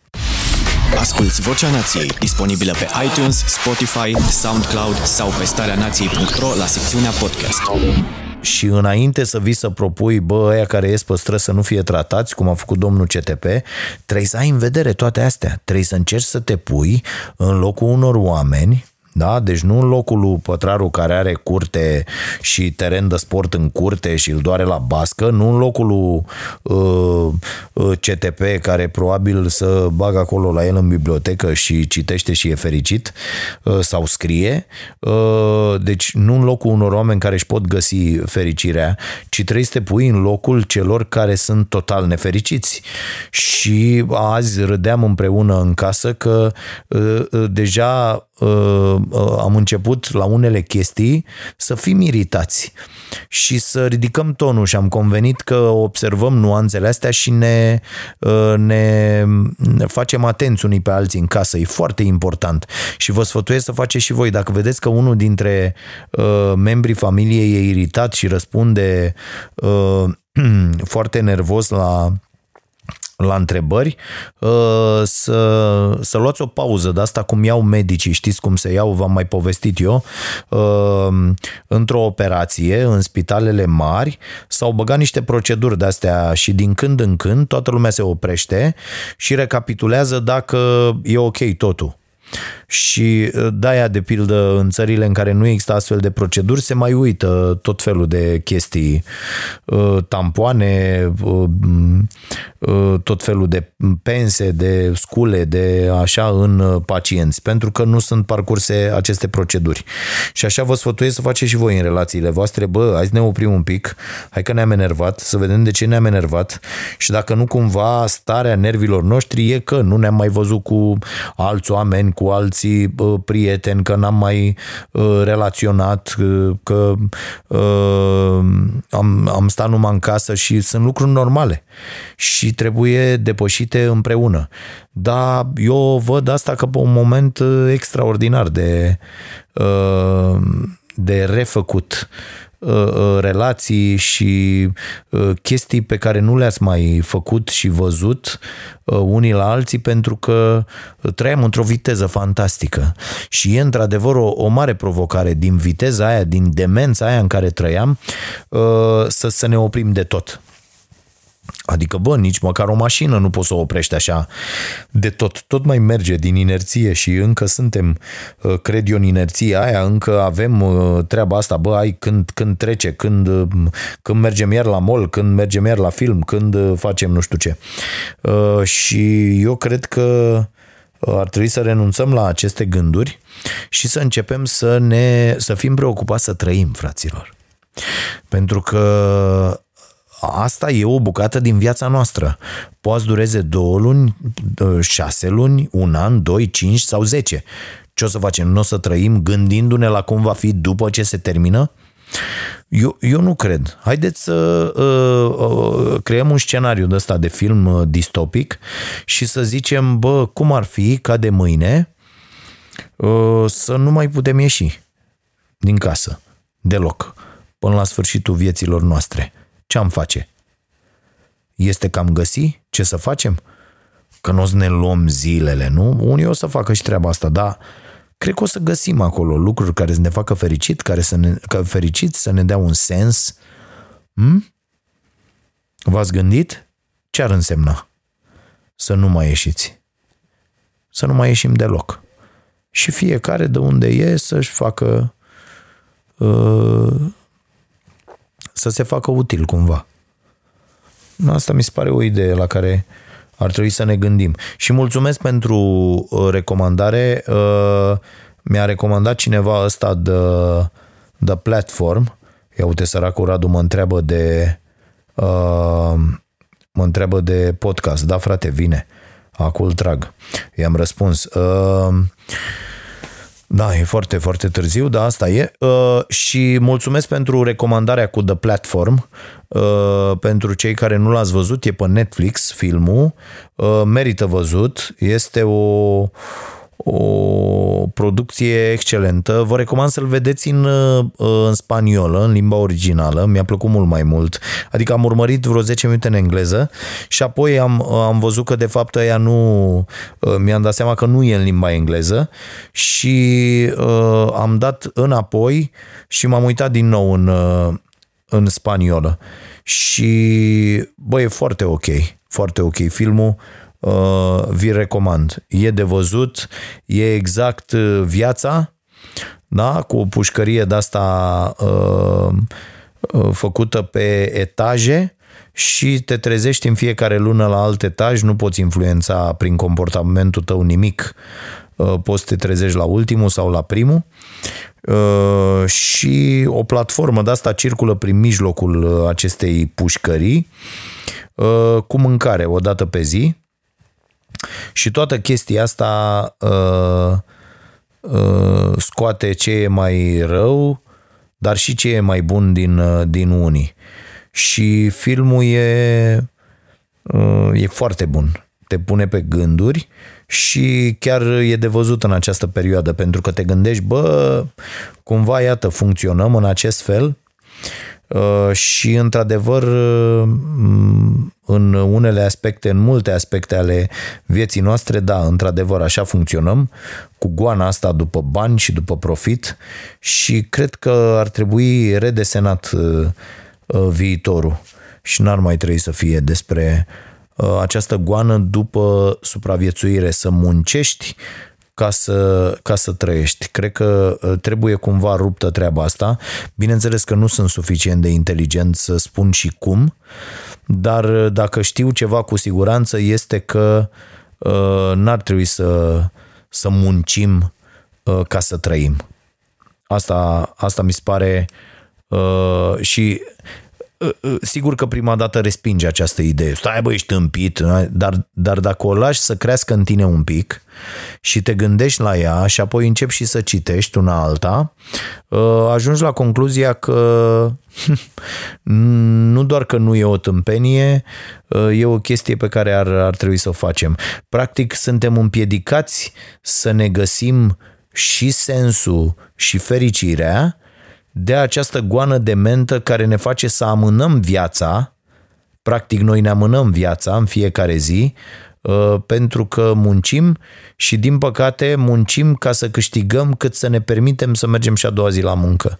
Speaker 2: Asculți Vocea Nației, disponibilă pe iTunes, Spotify, SoundCloud sau pe starea nației.ro la secțiunea podcast
Speaker 1: și înainte să vii să propui, bă, aia care ies pe stră să nu fie tratați, cum a făcut domnul CTP, trebuie să ai în vedere toate astea. Trebuie să încerci să te pui în locul unor oameni da? Deci nu în locul lui Pătraru care are curte și teren de sport în curte și îl doare la bască, nu în locul lui uh, uh CTP care probabil să bagă acolo la el în bibliotecă și citește și e fericit uh, sau scrie. Uh, deci nu în locul unor oameni care își pot găsi fericirea, ci trebuie să te pui în locul celor care sunt total nefericiți. Și azi râdeam împreună în casă că uh, uh deja Uh, uh, am început la unele chestii să fim iritați și să ridicăm tonul și am convenit că observăm nuanțele astea și ne, uh, ne facem atenți unii pe alții în casă. E foarte important și vă sfătuiesc să faceți și voi. Dacă vedeți că unul dintre membrii familiei e iritat și răspunde <clears throat> foarte nervos la la întrebări, uh, să, să luați o pauză de asta cum iau medicii, știți cum se iau, v-am mai povestit eu, uh, într-o operație în spitalele mari s-au băgat niște proceduri de-astea și din când în când toată lumea se oprește și recapitulează dacă e ok totul. Și uh, de-aia, de pildă, în țările în care nu există astfel de proceduri, se mai uită tot felul de chestii, uh, tampoane, uh, tot felul de pense, de scule, de așa în pacienți, pentru că nu sunt parcurse aceste proceduri. Și așa vă sfătuiesc să faceți și voi în relațiile voastre, bă, hai să ne oprim un pic, hai că ne-am enervat, să vedem de ce ne-am enervat și dacă nu cumva starea nervilor noștri e că nu ne-am mai văzut cu alți oameni, cu alții prieteni, că n-am mai relaționat, că am, am stat numai în casă și sunt lucruri normale și trebuie depășite împreună. Dar eu văd asta ca pe un moment extraordinar de, de refăcut Uh, uh, relații și uh, chestii pe care nu le-ați mai făcut și văzut unii la alții pentru că trăiam într-o viteză fantastică. Și e într-adevăr o, o mare provocare din viteza aia, din demența aia în care trăiam să, să ne oprim de tot Adică, bă, nici măcar o mașină nu poți să o oprești așa de tot. Tot mai merge din inerție și încă suntem, uh, cred eu, în inerția aia, încă avem uh, treaba asta, bă, ai când, când trece, când, uh, când mergem iar la mall, când mergem iar la film, când facem nu știu ce. Și eu cred că ar trebui să renunțăm la aceste gânduri și să începem să ne să fim preocupați să trăim, fraților. Pentru că asta e o bucată din viața noastră. Poate dureze două luni, șase luni, un an, doi, cinci sau zece. Ce o să facem? Nu o să trăim gândindu-ne la cum va fi după ce se termină? Eu, eu nu cred. Haideți să uh, uh, creăm un scenariu de ăsta de film uh, distopic și să zicem, bă, cum ar fi ca de mâine uh, să nu mai putem ieși din casă, deloc, până la sfârșitul vieților noastre ce am face? Este cam găsi ce să facem? Că nu o să ne luăm zilele, nu? Unii o să facă și treaba asta, dar cred că o să găsim acolo lucruri care să ne facă fericit, care să ne, că fericit, să ne dea un sens. Hm? V-ați gândit? Ce ar însemna? Să nu mai ieșiți. Să nu mai ieșim deloc. Și fiecare de unde e să-și facă uh, să se facă util cumva. Asta mi se pare o idee la care ar trebui să ne gândim. Și mulțumesc pentru uh, recomandare. Uh, mi-a recomandat cineva ăsta de, de platform. Ia uite, săracul Radu mă întreabă de uh, mă întreabă de podcast. Da, frate, vine. Acum îl trag. I-am răspuns. Uh, da, e foarte, foarte târziu, dar asta e. Uh, și mulțumesc pentru recomandarea cu The Platform. Uh, pentru cei care nu l-ați văzut, e pe Netflix filmul. Uh, merită văzut. Este o, o producție excelentă. Vă recomand să-l vedeți în, în spaniolă, în limba originală. Mi-a plăcut mult mai mult. Adică am urmărit vreo 10 minute în engleză și apoi am, am văzut că de fapt ea nu... Mi-am dat seama că nu e în limba engleză și uh, am dat înapoi și m-am uitat din nou în, în spaniolă. Și, bă, e foarte ok. Foarte ok filmul uh, vi recomand. E de văzut, e exact uh, viața, da? cu o pușcărie de asta uh, uh, făcută pe etaje și te trezești în fiecare lună la alt etaj, nu poți influența prin comportamentul tău nimic, uh, poți să te trezești la ultimul sau la primul uh, și o platformă de asta circulă prin mijlocul acestei pușcării cu mâncare o dată pe zi și toată chestia asta uh, uh, scoate ce e mai rău, dar și ce e mai bun din, uh, din unii. Și filmul e, uh, e foarte bun. Te pune pe gânduri și chiar e de văzut în această perioadă, pentru că te gândești, bă, cumva, iată, funcționăm în acest fel Uh, și într-adevăr uh, în unele aspecte, în multe aspecte ale vieții noastre, da, într-adevăr așa funcționăm cu goana asta după bani și după profit și cred că ar trebui redesenat uh, viitorul și n-ar mai trebui să fie despre această goană după supraviețuire, să muncești ca să, ca să trăiești. Cred că uh, trebuie cumva ruptă treaba asta. Bineînțeles că nu sunt suficient de inteligent să spun și cum, dar uh, dacă știu ceva cu siguranță este că uh, n-ar trebui să, să muncim uh, ca să trăim. Asta, asta mi se pare uh, și Ă, ă, sigur că prima dată respinge această idee. Stai bă, ești împit, dar, dar dacă o lași să crească în tine un pic și te gândești la ea și apoi începi și să citești una alta, ă, ajungi la concluzia că <laughs> nu doar că nu e o tâmpenie, e o chestie pe care ar, ar trebui să o facem. Practic, suntem împiedicați să ne găsim și sensul și fericirea de această goană de mentă care ne face să amânăm viața, practic noi ne amânăm viața în fiecare zi, uh, pentru că muncim și din păcate muncim ca să câștigăm cât să ne permitem să mergem și a doua zi la muncă.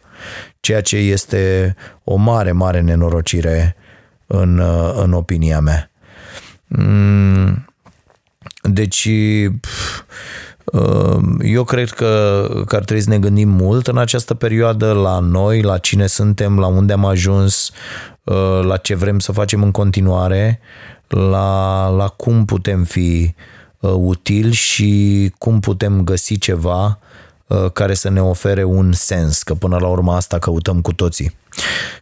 Speaker 1: Ceea ce este o mare, mare nenorocire în, uh, în opinia mea. Mm, deci, Ehm, eu cred că, că ar trebui să ne gândim mult în această perioadă la noi, la cine suntem, la unde am ajuns, ehm, la ce vrem să facem în continuare, la, la cum putem fi ehm, utili și cum putem găsi ceva care să ne ofere un sens, că până la urmă asta căutăm cu toții.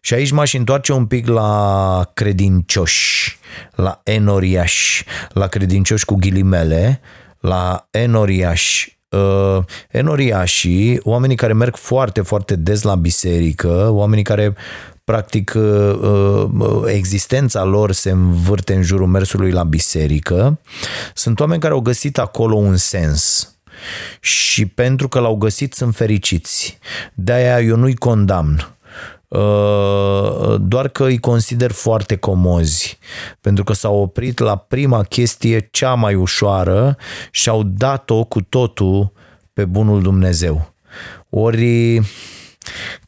Speaker 1: Și aici m-aș întoarce un pic la credincioși, la enoriași, la credincioși cu ghilimele, la enoriași. Uh, enoriașii, oamenii care merg foarte, foarte des la biserică, oamenii care practic uh, uh, existența lor se învârte în jurul mersului la biserică, sunt oameni care au găsit acolo un sens. Și pentru că l-au găsit sunt fericiți. De-aia eu nu-i condamn. Uh, doar că îi consider foarte comozi, pentru că s-au oprit la prima chestie cea mai ușoară și au dat-o cu totul pe bunul Dumnezeu. Ori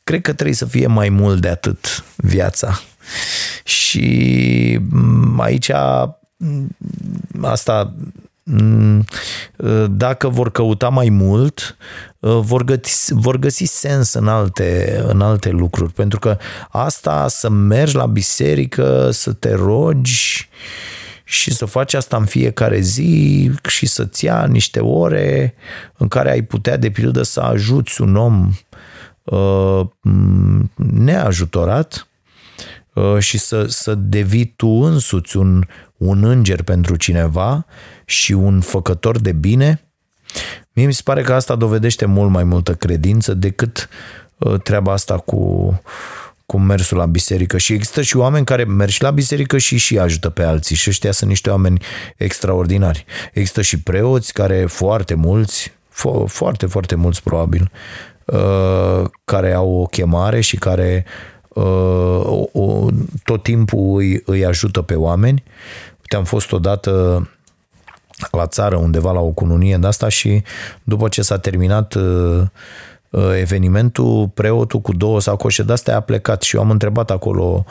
Speaker 1: cred că trebuie să fie mai mult de atât viața. Și mm, aici mm, asta mm, dacă vor căuta mai mult, vor găsi, vor găsi sens în alte, în alte lucruri. Pentru că asta, să mergi la biserică, să te rogi și să faci asta în fiecare zi și să-ți ia niște ore în care ai putea, de pildă, să ajuți un om uh, neajutorat, Uh, și să, să devii tu însuți un, un înger pentru cineva și un făcător de bine, mie mi se pare că asta dovedește mult mai multă credință decât uh, treaba asta cu, cu mersul la biserică. Și există și oameni care merg și la biserică și și ajută pe alții și ăștia sunt niște oameni extraordinari. Există și preoți care foarte mulți, fo- foarte, foarte mulți probabil, uh, care au o chemare și care Uh, o, tot timpul îi, îi ajută pe oameni. Uite, am fost odată la țară undeva la o cununie de asta și după ce s-a terminat uh, uh, evenimentul, preotul cu două sacoșe de astea a plecat și eu am întrebat acolo,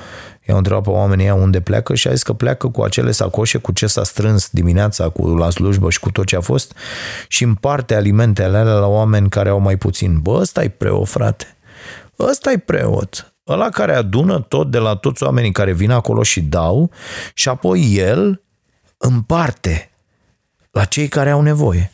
Speaker 1: i-am întrebat pe oamenii unde pleacă și a zis că pleacă cu acele sacoșe, cu ce s-a strâns dimineața cu la slujbă și cu tot ce a fost și împarte alimentele alea la oameni care au mai puțin. Bă, ăsta e preot, frate. Ăsta e preot ăla care adună tot de la toți oamenii care vin acolo și dau și apoi el împarte la cei care au nevoie.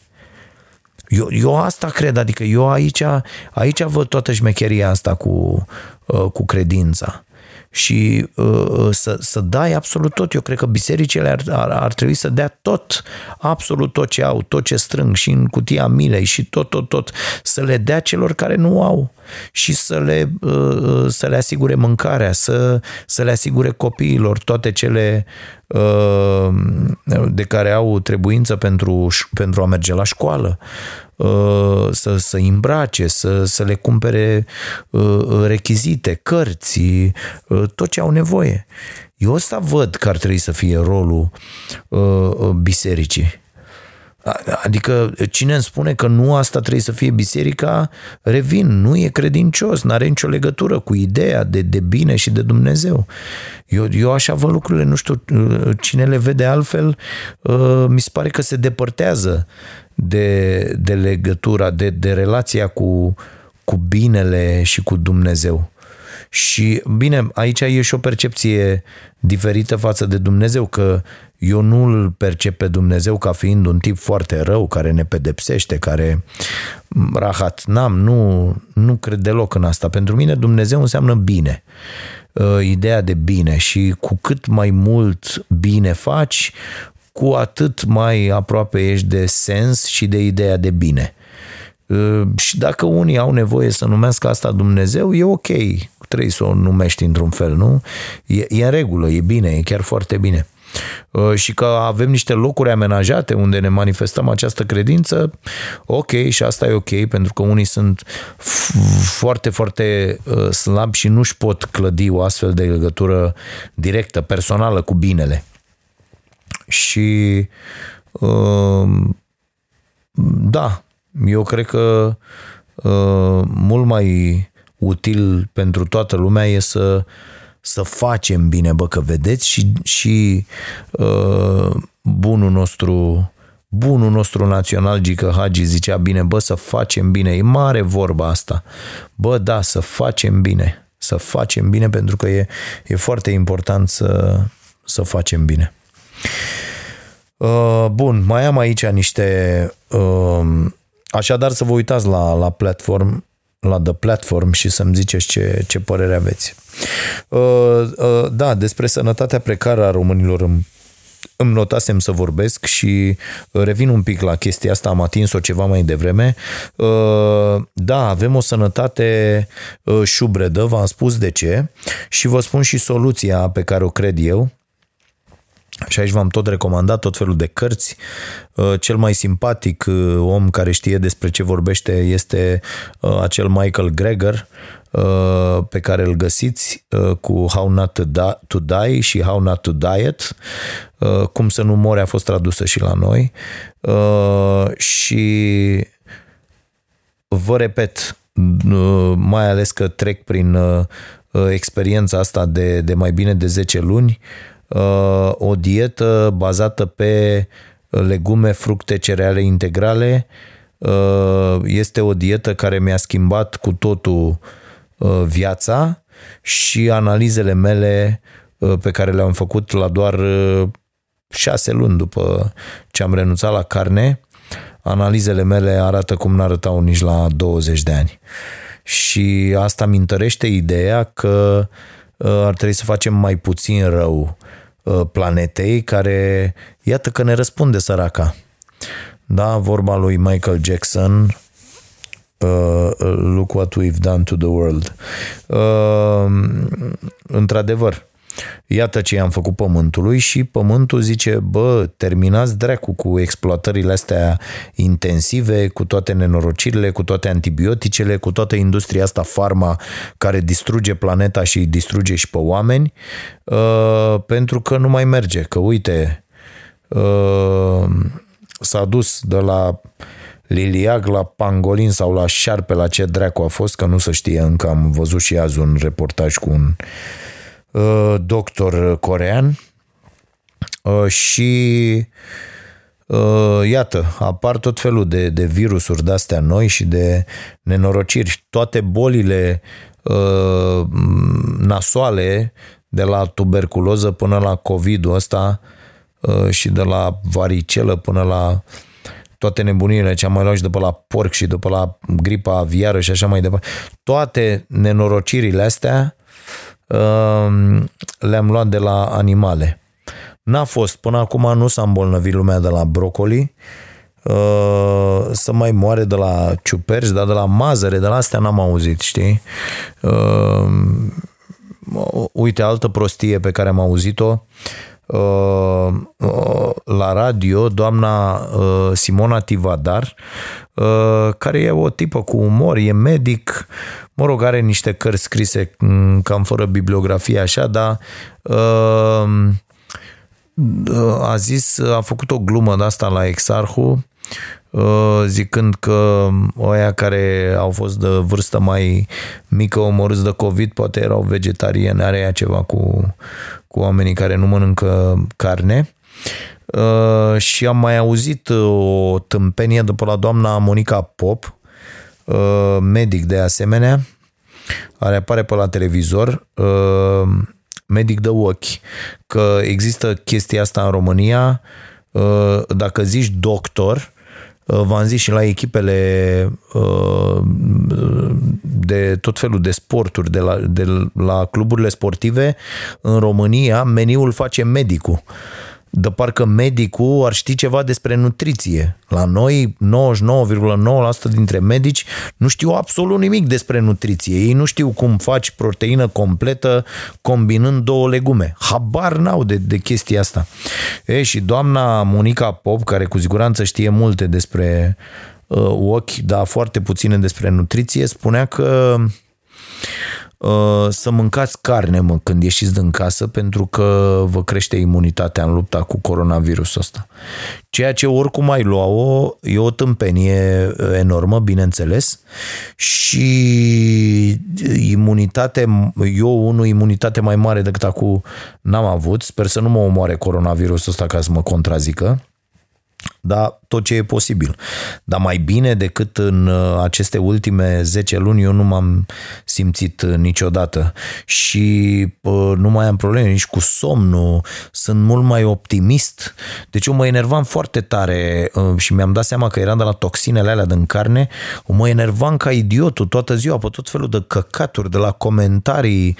Speaker 1: Eu, eu asta cred, adică eu aici, aici văd toată șmecheria asta cu, uh, cu credința și uh, să, să dai absolut tot. Eu cred că bisericile ar, ar, ar trebui să dea tot, absolut tot ce au, tot ce strâng și în cutia milei și tot, tot, tot, să le dea celor care nu au și să le, uh, să le asigure mâncarea, să, să le asigure copiilor toate cele uh, de care au trebuință pentru, pentru a merge la școală, uh, să, să îmbrace, să, să le cumpere rechizite, cărți, tot ce au nevoie. Eu ăsta văd că ar trebui să fie rolul bisericii. Adică cine îmi spune că nu asta trebuie să fie biserica, revin, nu e credincios, nu are nicio legătură cu ideea de, de bine și de Dumnezeu. Eu, eu așa văd lucrurile, nu știu, cine le vede altfel, uh, mi se pare că se depărtează de, de legătura, de, de relația cu, cu binele și cu Dumnezeu. Și bine, aici e și o percepție diferită față de Dumnezeu, că eu nu îl percep pe Dumnezeu ca fiind un tip foarte rău, care ne pedepsește, care rahat, n-am, nu, nu cred deloc în asta. Pentru mine Dumnezeu înseamnă bine uh, ideea de bine și cu cât mai mult bine faci, cu atât mai aproape ești de sens și de ideea de bine. Uh, și dacă unii au nevoie să numească asta Dumnezeu, e ok, trebuie să o numești într-un fel, nu? E, e în regulă, e bine, e chiar foarte bine. Uh, și că avem niște locuri amenajate unde ne manifestăm această credință, ok, și asta e ok, pentru că unii sunt foarte, foarte uh, slabi și nu-și pot clădi o astfel de legătură directă, personală cu binele. Și da, eu cred că mult mai util pentru toată lumea e să, să facem bine, bă, că vedeți și, și uh, bunul nostru bunul nostru național Gică Hagi zicea bine, bă, să facem bine, e mare vorba asta. Bă, da, să facem bine, să facem bine pentru că e, e foarte important să, să facem bine. Uh, bun, mai am aici niște uh, așadar să vă uitați la, la platform la The Platform și să-mi ziceți ce, ce părere aveți. Uh, uh, da, despre sănătatea precară a românilor îmi, îmi notasem să vorbesc și revin un pic la chestia asta, am atins-o ceva mai devreme. Uh, da, avem o sănătate șubredă, v-am spus de ce și vă spun și soluția pe care o cred eu și aici v-am tot recomandat tot felul de cărți. Uh, cel mai simpatic uh, om care știe despre ce vorbește este uh, acel Michael Greger, pe care îl găsiți cu How Not to, Die, to Die și How Not to Diet. Cum să nu mori a fost tradusă și la noi. Și vă repet, mai ales că trec prin experiența asta de, de mai bine de 10 luni, Uh, o dietă bazată pe legume, fructe, cereale integrale. Este o dietă care mi-a schimbat cu totul viața și analizele mele pe care le-am făcut la doar șase luni după ce am renunțat la carne, analizele mele arată cum n-arătau nici la 20 de ani. Și asta mi întărește ideea că uh, ar trebui să facem mai puțin rău uh, planetei care, iată că ne răspunde săraca. Da, vorba lui Michael Jackson, uh, look what we've done to the world. Uh, într-adevăr, Iată ce i-am făcut pământului și pământul zice, bă, terminați dracu cu exploatările astea intensive, cu toate nenorocirile, cu toate antibioticele, cu toată industria asta farma care distruge planeta și distruge și pe oameni, uh, pentru că nu mai merge, că uite, uh, s-a dus de la liliac la pangolin sau la șarpe, la ce dracu a fost, că nu se știe încă, am văzut și azi un reportaj cu un uh, Uh, doctor corean uh, și uh, iată, apar tot felul de, de virusuri de-astea noi și de nenorociri. Toate bolile nasoale, de la tuberculoză până la COVID-ul ăsta și de la varicelă până la toate nebunile ce am mai luat și după la porc și după la gripa aviară și așa mai departe. Toate nenorocirile astea Ehm, le-am luat de la animale. N-a fost, până acum nu s-a îmbolnăvit lumea de la brocoli, ehm, să mai moare de la ciuperci, dar de la mazăre, de la astea n-am auzit, știi? Ehm, uite, altă prostie pe care am auzit-o, la radio, doamna Simona Tivadar, care e o tipă cu umor, e medic, Mă rog, are niște cărți scrise mm, cam fără bibliografie așa, dar uh, a zis, a făcut o glumă de asta la Exarhu, uh, zicând că oia care au fost de vârstă mai mică omorâți de COVID poate erau vegetariani, are ea ceva cu, cu oamenii care nu mănâncă carne. Uh, și am mai auzit o tâmpenie după la doamna Monica Pop, Uh, medic de asemenea, care apare pe la televizor, uh, medic de ochi, că există chestia asta în România, uh, dacă zici doctor, v-am zis și la echipele de tot felul de sporturi, de la, de la cluburile sportive, în România, meniul face medicul de parcă medicul ar ști ceva despre nutriție. La noi, 99,9% dintre medici nu știu absolut nimic despre nutriție. Ei nu știu cum faci proteină completă combinând două legume. Habar n-au de, de chestia asta. E, și doamna Monica Pop, care cu siguranță știe multe despre uh, ochi, dar foarte puține despre nutriție, spunea că Uh, să mâncați carne mă, când ieșiți din casă pentru că vă crește imunitatea în lupta cu coronavirusul ăsta. Ceea ce oricum ai lua-o e o tâmpenie enormă, bineînțeles, și imunitate, eu unul imunitate mai mare decât acum n-am avut, sper să nu mă omoare coronavirusul ăsta ca să mă contrazică, da, tot ce e posibil. Dar mai bine decât în uh, aceste ultime 10 luni eu nu m-am simțit uh, niciodată și uh, nu mai am probleme nici cu somnul, sunt mult mai optimist. Deci eu mă enervam foarte tare și mi-am dat seama că eram de la toxinele alea din carne, mă enervam ca idiotul toată ziua pe tot felul de căcaturi, de la comentarii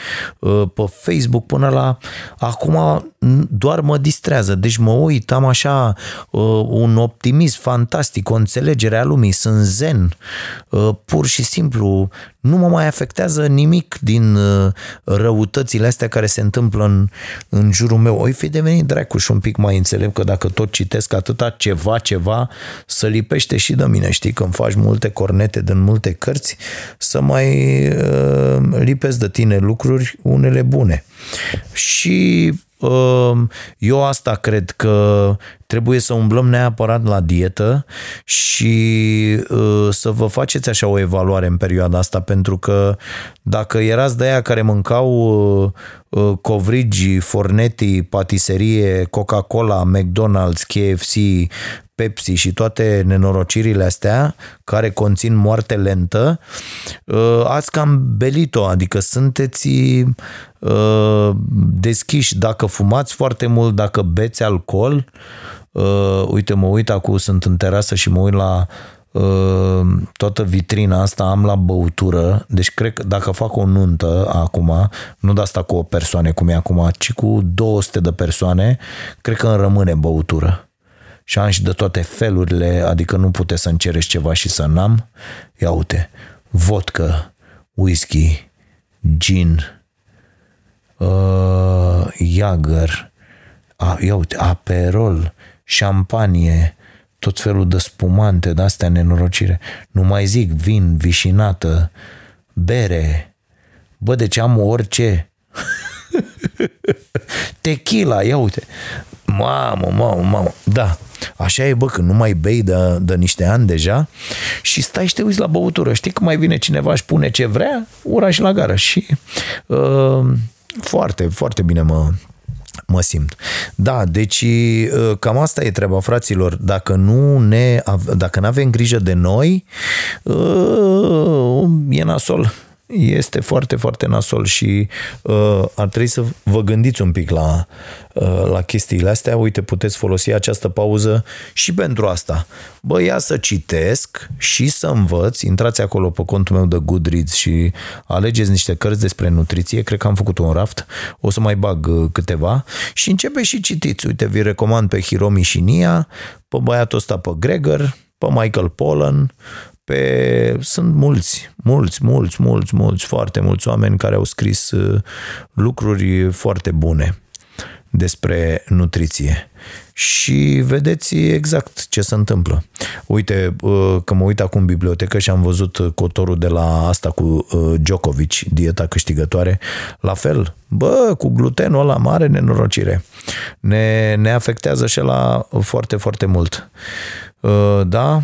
Speaker 1: pe Facebook până la... Acum doar mă distrează, deci mă uit, am așa un optimism fantastic, o înțelegere a lumii, sunt zen, uh, pur și simplu nu mă mai afectează nimic din uh, răutățile astea care se întâmplă în, în jurul meu. Oi fi devenit dracuș și un pic mai înțelept că dacă tot citesc atâta ceva, ceva, să lipește și de mine, știi, când faci multe cornete din multe cărți, să mai uh, lipesc de tine lucruri, unele bune. Și uh, eu asta cred că trebuie să umblăm neapărat la dietă și uh, să vă faceți așa o evaluare în perioada asta, pentru că dacă erați de aia care mâncau covrigi, forneti, patiserie, Coca-Cola, McDonald's, KFC, Pepsi și toate nenorocirile astea care conțin moarte lentă, uh, ați cam belit-o, adică sunteți uh, deschiși dacă fumați foarte mult, dacă beți alcool. Uh, uite, mă uit acum, sunt în terasă și mă uit la toată vitrina asta am la băutură, deci cred că dacă fac o nuntă acum, nu de asta cu o persoană cum e acum, ci cu 200 de persoane, cred că îmi rămâne băutură și am și de toate felurile, adică nu puteți să-mi cereți ceva și să n-am. Ia uite, vodka, whisky, gin, uh, Jagger, a, ia uite, aperol, șampanie, tot felul de spumante de astea nenorocire. Nu mai zic vin, vișinată, bere. Bă, deci am orice. <laughs> Tequila, ia uite. Mamă, mamă, mamă. Da, Așa e, bă, când nu mai bei de, de niște ani deja și stai și te uiți la băutură. Știi că mai vine cineva și pune ce vrea, uraș și la gară. Și uh, foarte, foarte bine mă, mă simt. Da, deci uh, cam asta e treaba, fraților. Dacă nu ne, dacă nu avem grijă de noi, uh, e nasol este foarte, foarte nasol și uh, ar trebui să vă gândiți un pic la, uh, la chestiile astea. Uite, puteți folosi această pauză și pentru asta. Bă, ia să citesc și să învăț. Intrați acolo pe contul meu de Goodreads și alegeți niște cărți despre nutriție. Cred că am făcut un raft. O să mai bag uh, câteva și începe și citiți. Uite, vi recomand pe Hiromi Shinia, pe băiatul ăsta pe Gregor, pe Michael Pollan, pe... Sunt mulți, mulți, mulți, mulți, mulți, foarte mulți oameni care au scris uh, lucruri foarte bune despre nutriție. Și vedeți exact ce se întâmplă. Uite, uh, că mă uit acum în bibliotecă și am văzut cotorul de la asta cu uh, Djokovic, dieta câștigătoare. La fel, bă, cu glutenul ăla mare nenorocire. Ne, ne afectează și la foarte, foarte mult. Da, Uh,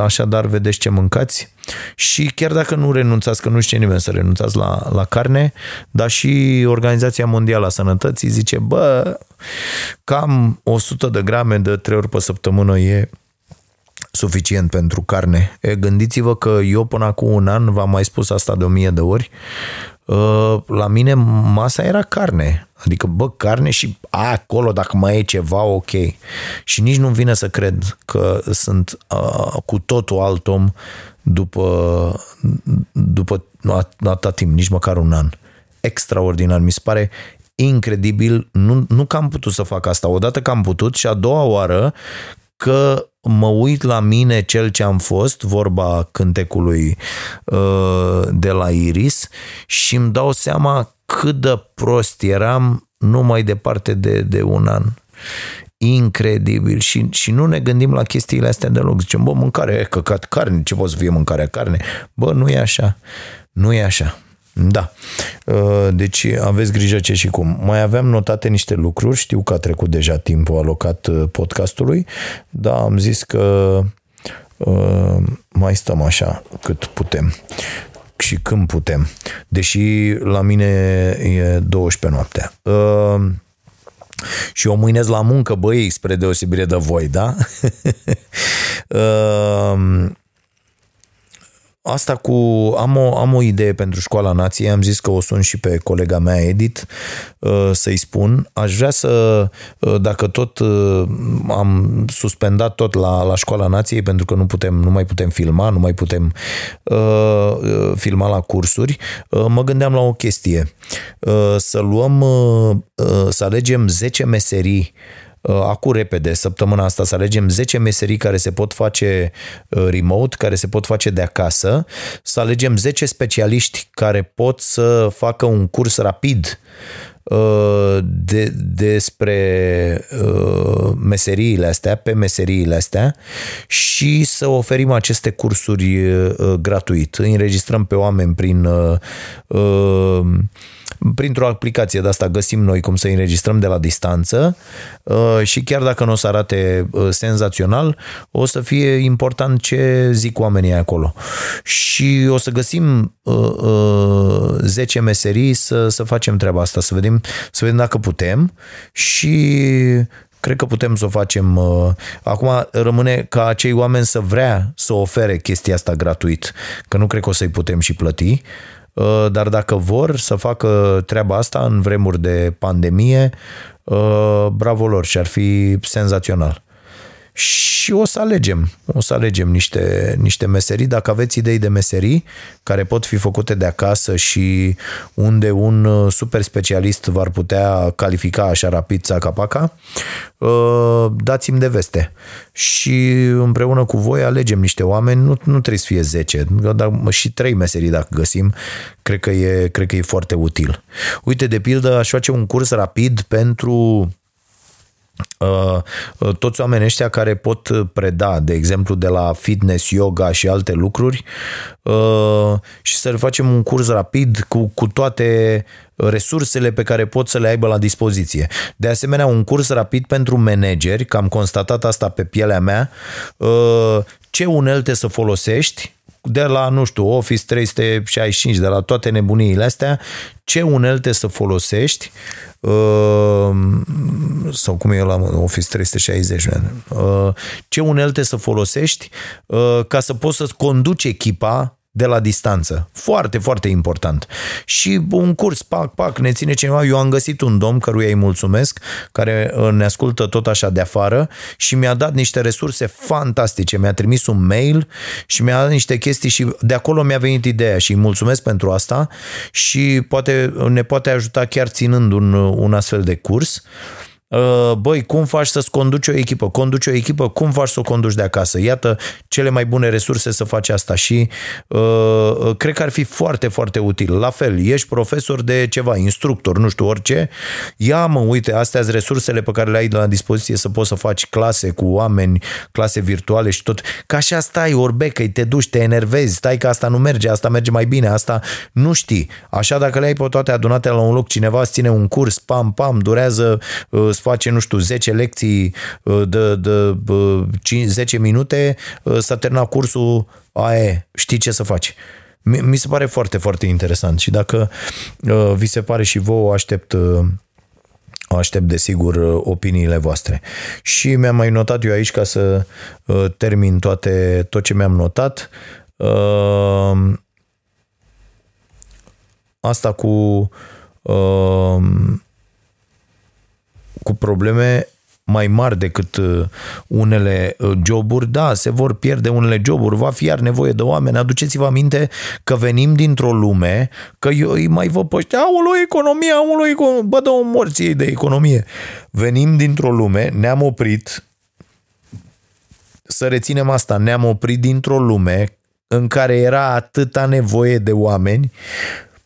Speaker 1: așadar vedeți ce mâncați și chiar dacă nu renunțați, că nu știe nimeni să renunțați la, la carne, dar și Organizația Mondială a Sănătății zice, bă, cam 100 de grame de 3 ori pe săptămână e suficient pentru carne. E, gândiți-vă că eu până acum un an, v-am mai spus asta de o mie de ori, uh, la mine masa era carne. Adică, bă, carne și a, acolo dacă mai e ceva, ok. Și nici nu vine să cred că sunt uh, cu totul alt om după, după atâta timp, nici măcar un an. Extraordinar. Mi se pare incredibil. Nu, nu că am putut să fac asta. Odată că am putut și a doua oară că mă uit la mine cel ce am fost, vorba cântecului uh, de la Iris și îmi dau seama cât de prost eram nu mai departe de, de un an. Incredibil. Și, și nu ne gândim la chestiile astea deloc. Zicem, bă, mâncare, e căcat, carne, ce poate să fie mâncarea carne? Bă, nu e așa. Nu e așa. Da. Uh, deci aveți grijă ce și cum. Mai aveam notate niște lucruri, știu că a trecut deja timpul alocat uh, podcastului, dar am zis că uh, mai stăm așa cât putem și când putem. Deși la mine e 12 noaptea. Uh, și eu mâine la muncă, băi, spre deosebire de voi, da? <laughs> uh, Asta cu... Am o, am o idee pentru Școala Nației, am zis că o sun și pe colega mea Edit uh, să-i spun. Aș vrea să, uh, dacă tot uh, am suspendat tot la, la Școala Nației, pentru că nu, putem, nu mai putem filma, nu mai putem uh, filma la cursuri, uh, mă gândeam la o chestie. Uh, să luăm, uh, să alegem 10 meserii Uh, acu repede, săptămâna asta, să alegem 10 meserii care se pot face uh, remote, care se pot face de acasă, să alegem 10 specialiști care pot să facă un curs rapid de, despre meseriile astea, pe meseriile astea și să oferim aceste cursuri gratuit. Înregistrăm pe oameni prin printr-o aplicație de asta găsim noi cum să înregistrăm de la distanță uh, și chiar dacă nu o să arate uh, senzațional, o să fie important ce zic oamenii acolo. Și o să găsim 10 uh, meserii să, să facem treaba asta, să vedem, să vedem dacă putem și cred că putem să o facem. Acum rămâne ca acei oameni să vrea să ofere chestia asta gratuit, că nu cred că o să-i putem și plăti, Uh, dar dacă vor să facă treaba asta în vremuri de pandemie, uh, bravo lor și ar fi senzațional și o să alegem, o să alegem niște, niște meserii. Dacă aveți idei de meserii care pot fi făcute de acasă și unde un uh, super specialist v-ar putea califica așa rapid țaca-paca, uh, dați-mi de veste. Și împreună cu voi alegem niște oameni, nu, nu trebuie să fie 10, dar și 3 meserii dacă găsim, cred că e, cred că e foarte util. Uite, de pildă, aș face un curs rapid pentru Uh, uh, toți oamenii ăștia care pot preda, de exemplu, de la fitness, yoga și alte lucruri uh, și să le facem un curs rapid cu, cu toate resursele pe care pot să le aibă la dispoziție. De asemenea, un curs rapid pentru manageri, că am constatat asta pe pielea mea, ce unelte să folosești de la, nu știu, Office 365, de la toate nebuniile astea, ce unelte să folosești uh, sau cum e la Office 360, uh, ce unelte să folosești uh, ca să poți să conduci echipa de la distanță. Foarte, foarte important. Și un curs, pac, pac, ne ține cineva. Eu am găsit un domn căruia îi mulțumesc, care uh, ne ascultă tot așa de afară și mi-a dat niște resurse fantastice. Mi-a trimis un mail și mi-a dat niște chestii și de acolo mi-a venit ideea și îi mulțumesc pentru asta și poate ne poate ajuta chiar ținând un, un astfel de curs. Uh, băi, cum faci să-ți conduci o echipă? Conduci o echipă, cum faci să o conduci de acasă? Iată cele mai bune resurse să faci asta și uh, uh, cred că ar fi foarte, foarte util. La fel, ești profesor de ceva, instructor, nu știu, orice, ia mă, uite, astea sunt resursele pe care le ai la dispoziție să poți să faci clase cu oameni, clase virtuale și tot. Ca așa stai, orbecă, te duci, te enervezi, stai că asta nu merge, asta merge mai bine, asta nu știi. Așa dacă le ai pe toate adunate la un loc, cineva îți ține un curs, pam, pam, durează uh, îți face, nu știu, 10 lecții uh, de, de, de 10 minute, uh, s-a terminat cursul, aia știi ce să faci. Mi se pare foarte, foarte interesant și dacă uh, vi se pare și vouă, aștept aștept desigur opiniile voastre. Și mi-am mai notat eu aici ca să termin toate, tot ce mi-am notat. Asta cu cu probleme mai mari decât uh, unele uh, joburi, da, se vor pierde unele joburi, va fi iar nevoie de oameni. Aduceți-vă aminte că venim dintr-o lume, că eu îi mai văd pe ăștia, aolo, economia, aolo, economia, bă, dă morții de economie. Venim dintr-o lume, ne-am oprit, să reținem asta, ne-am oprit dintr-o lume în care era atâta nevoie de oameni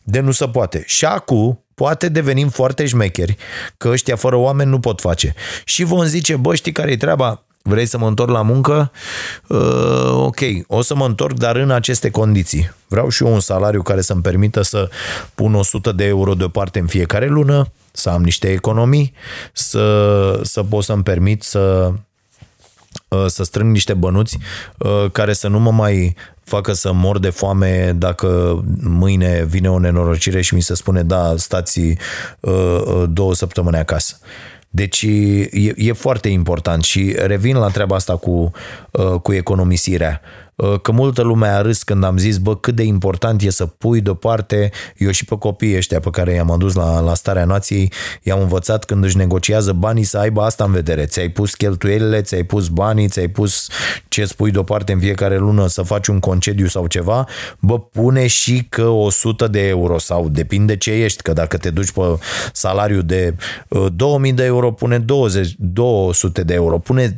Speaker 1: de nu se poate. Și acum, poate devenim foarte șmecheri, că ăștia fără oameni nu pot face. Și vom zice, bă, știi care e treaba? Vrei să mă întorc la muncă? Uh, ok, o să mă întorc, dar în aceste condiții. Vreau și eu un salariu care să-mi permită să pun 100 de euro deoparte în fiecare lună, să am niște economii, să, să pot să-mi permit să uh, să strâng niște bănuți uh, care să nu mă mai facă să mor de foame dacă mâine vine o nenorocire și mi se spune da, stați uh, uh, două săptămâni acasă. Deci e, e foarte important și revin la treaba asta cu, uh, cu economisirea. Uh, că multă lume a râs când am zis, bă, cât de important e să pui deoparte, eu și pe copiii ăștia pe care i-am adus la, la starea nației, i-am învățat când își negociază banii să aibă asta în vedere. Ți-ai pus cheltuielile, ți-ai pus banii, ți-ai pus ce spui deoparte în fiecare lună să faci un concediu sau ceva, bă, pune și că 100 de euro sau depinde ce ești, că dacă te duci pe salariu de 2000 uh, de euro euro, pune 20, 200 de euro. Pune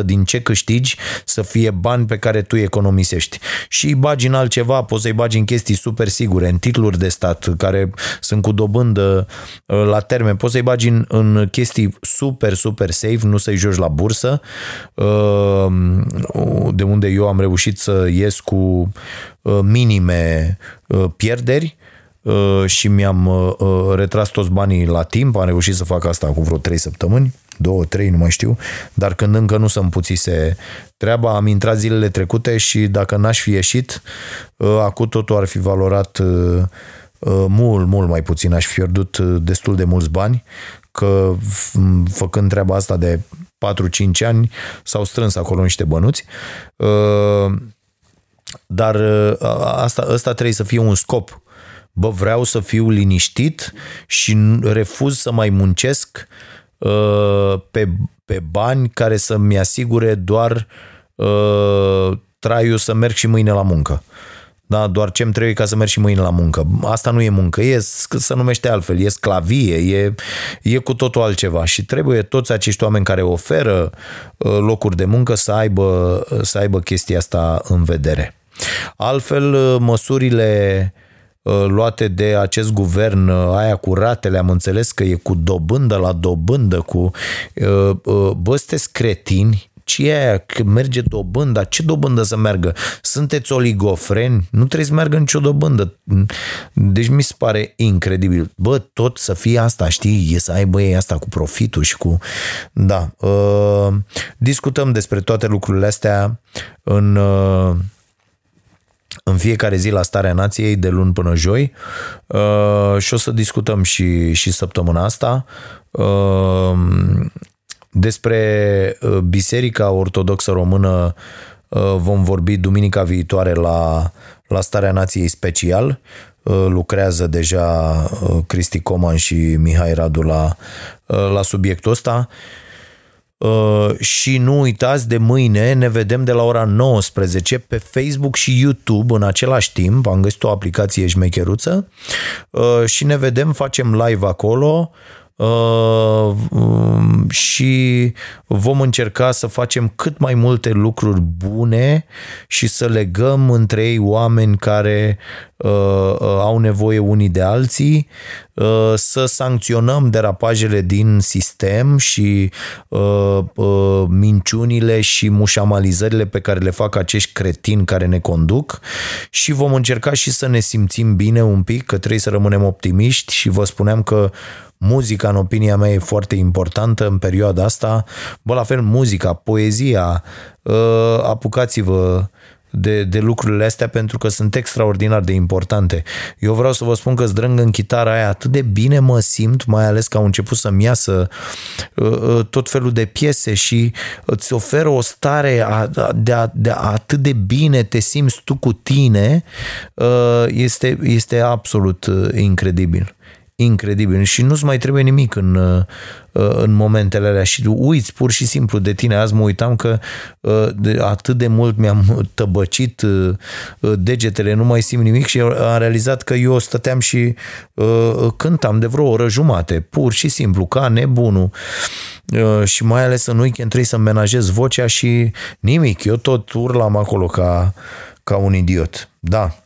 Speaker 1: 10% din ce câștigi să fie bani pe care tu economisești. Și îi bagi în altceva, poți să-i bagi în chestii super sigure, în titluri de stat care sunt cu dobândă uh, la termen, poți să-i bagi în, în chestii super, super safe, nu să-i joci la bursă, uh, de unde eu am reușit să ies cu uh, minime pierderi și mi-am retras toți banii la timp, am reușit să fac asta cu vreo 3 săptămâni, două, trei, nu mai știu, dar când încă nu se împuțise treaba, am intrat zilele trecute și dacă n-aș fi ieșit, acum totul ar fi valorat mult, mult mai puțin, aș fi pierdut destul de mulți bani, că făcând treaba asta de 4-5 ani s-au strâns acolo niște bănuți. Dar asta, asta trebuie să fie un scop. Bă, vreau să fiu liniștit și refuz să mai muncesc pe, pe bani care să-mi asigure doar traiul să merg și mâine la muncă. Da, doar ce îmi trebuie ca să merg și mâine la muncă. Asta nu e muncă, e, să numește altfel, e sclavie, e, e cu totul altceva și trebuie toți acești oameni care oferă uh, locuri de muncă să aibă, să aibă chestia asta în vedere. Altfel, uh, măsurile uh, luate de acest guvern, aia cu ratele, am înțeles că e cu dobândă la dobândă, cu bă, sunteți cretini, ce e aia, că merge dobânda, ce dobândă să meargă? Sunteți oligofreni? Nu trebuie să meargă nicio dobândă. Deci mi se pare incredibil. Bă, tot să fie asta, știi, e să aibă ei asta cu profitul și cu... Da. Uh, discutăm despre toate lucrurile astea în... Uh, în fiecare zi la Starea Nației, de luni până joi uh, și o să discutăm și, și săptămâna asta. Uh, despre uh, Biserica Ortodoxă Română uh, vom vorbi duminica viitoare la, la Starea Nației Special. Uh, lucrează deja Cristi Coman și Mihai Radu la, la subiectul ăsta. Și nu uitați, de mâine ne vedem de la ora 19 pe Facebook și YouTube în același timp. Am găsit o aplicație șmecheruță și ne vedem, facem live acolo Uh, um, și vom încerca să facem cât mai multe lucruri bune și să legăm între ei oameni care uh, uh, au nevoie unii de alții, să sancționăm derapajele din sistem și minciunile și mușamalizările pe care le fac acești cretini care ne conduc și vom încerca și să ne simțim bine un pic, că trebuie să rămânem optimiști și vă spuneam că Muzica, în opinia mea, e foarte importantă în perioada asta. Bă, la fel, muzica, poezia, ă, apucați-vă de, de lucrurile astea pentru că sunt extraordinar de importante. Eu vreau să vă spun că zdrâng în chitara aia atât de bine mă simt, mai ales că au început să-mi iasă uh, tot felul de piese și îți oferă o stare a, de, a, de a, atât de bine te simți tu cu tine, uh, este, este absolut incredibil incredibil. Și nu-ți mai trebuie nimic în, uh, în momentele alea. Și uiți pur și simplu de tine. Azi mă uitam că uh, de atât de mult mi-am tăbăcit uh, degetele, nu mai simt nimic. Și am realizat că eu stăteam și cântam de vreo oră jumate, pur și simplu, ca nebunul. Și mai ales în weekend trebuie să menajez vocea și nimic, eu tot urlam acolo ca, ca un idiot. Da,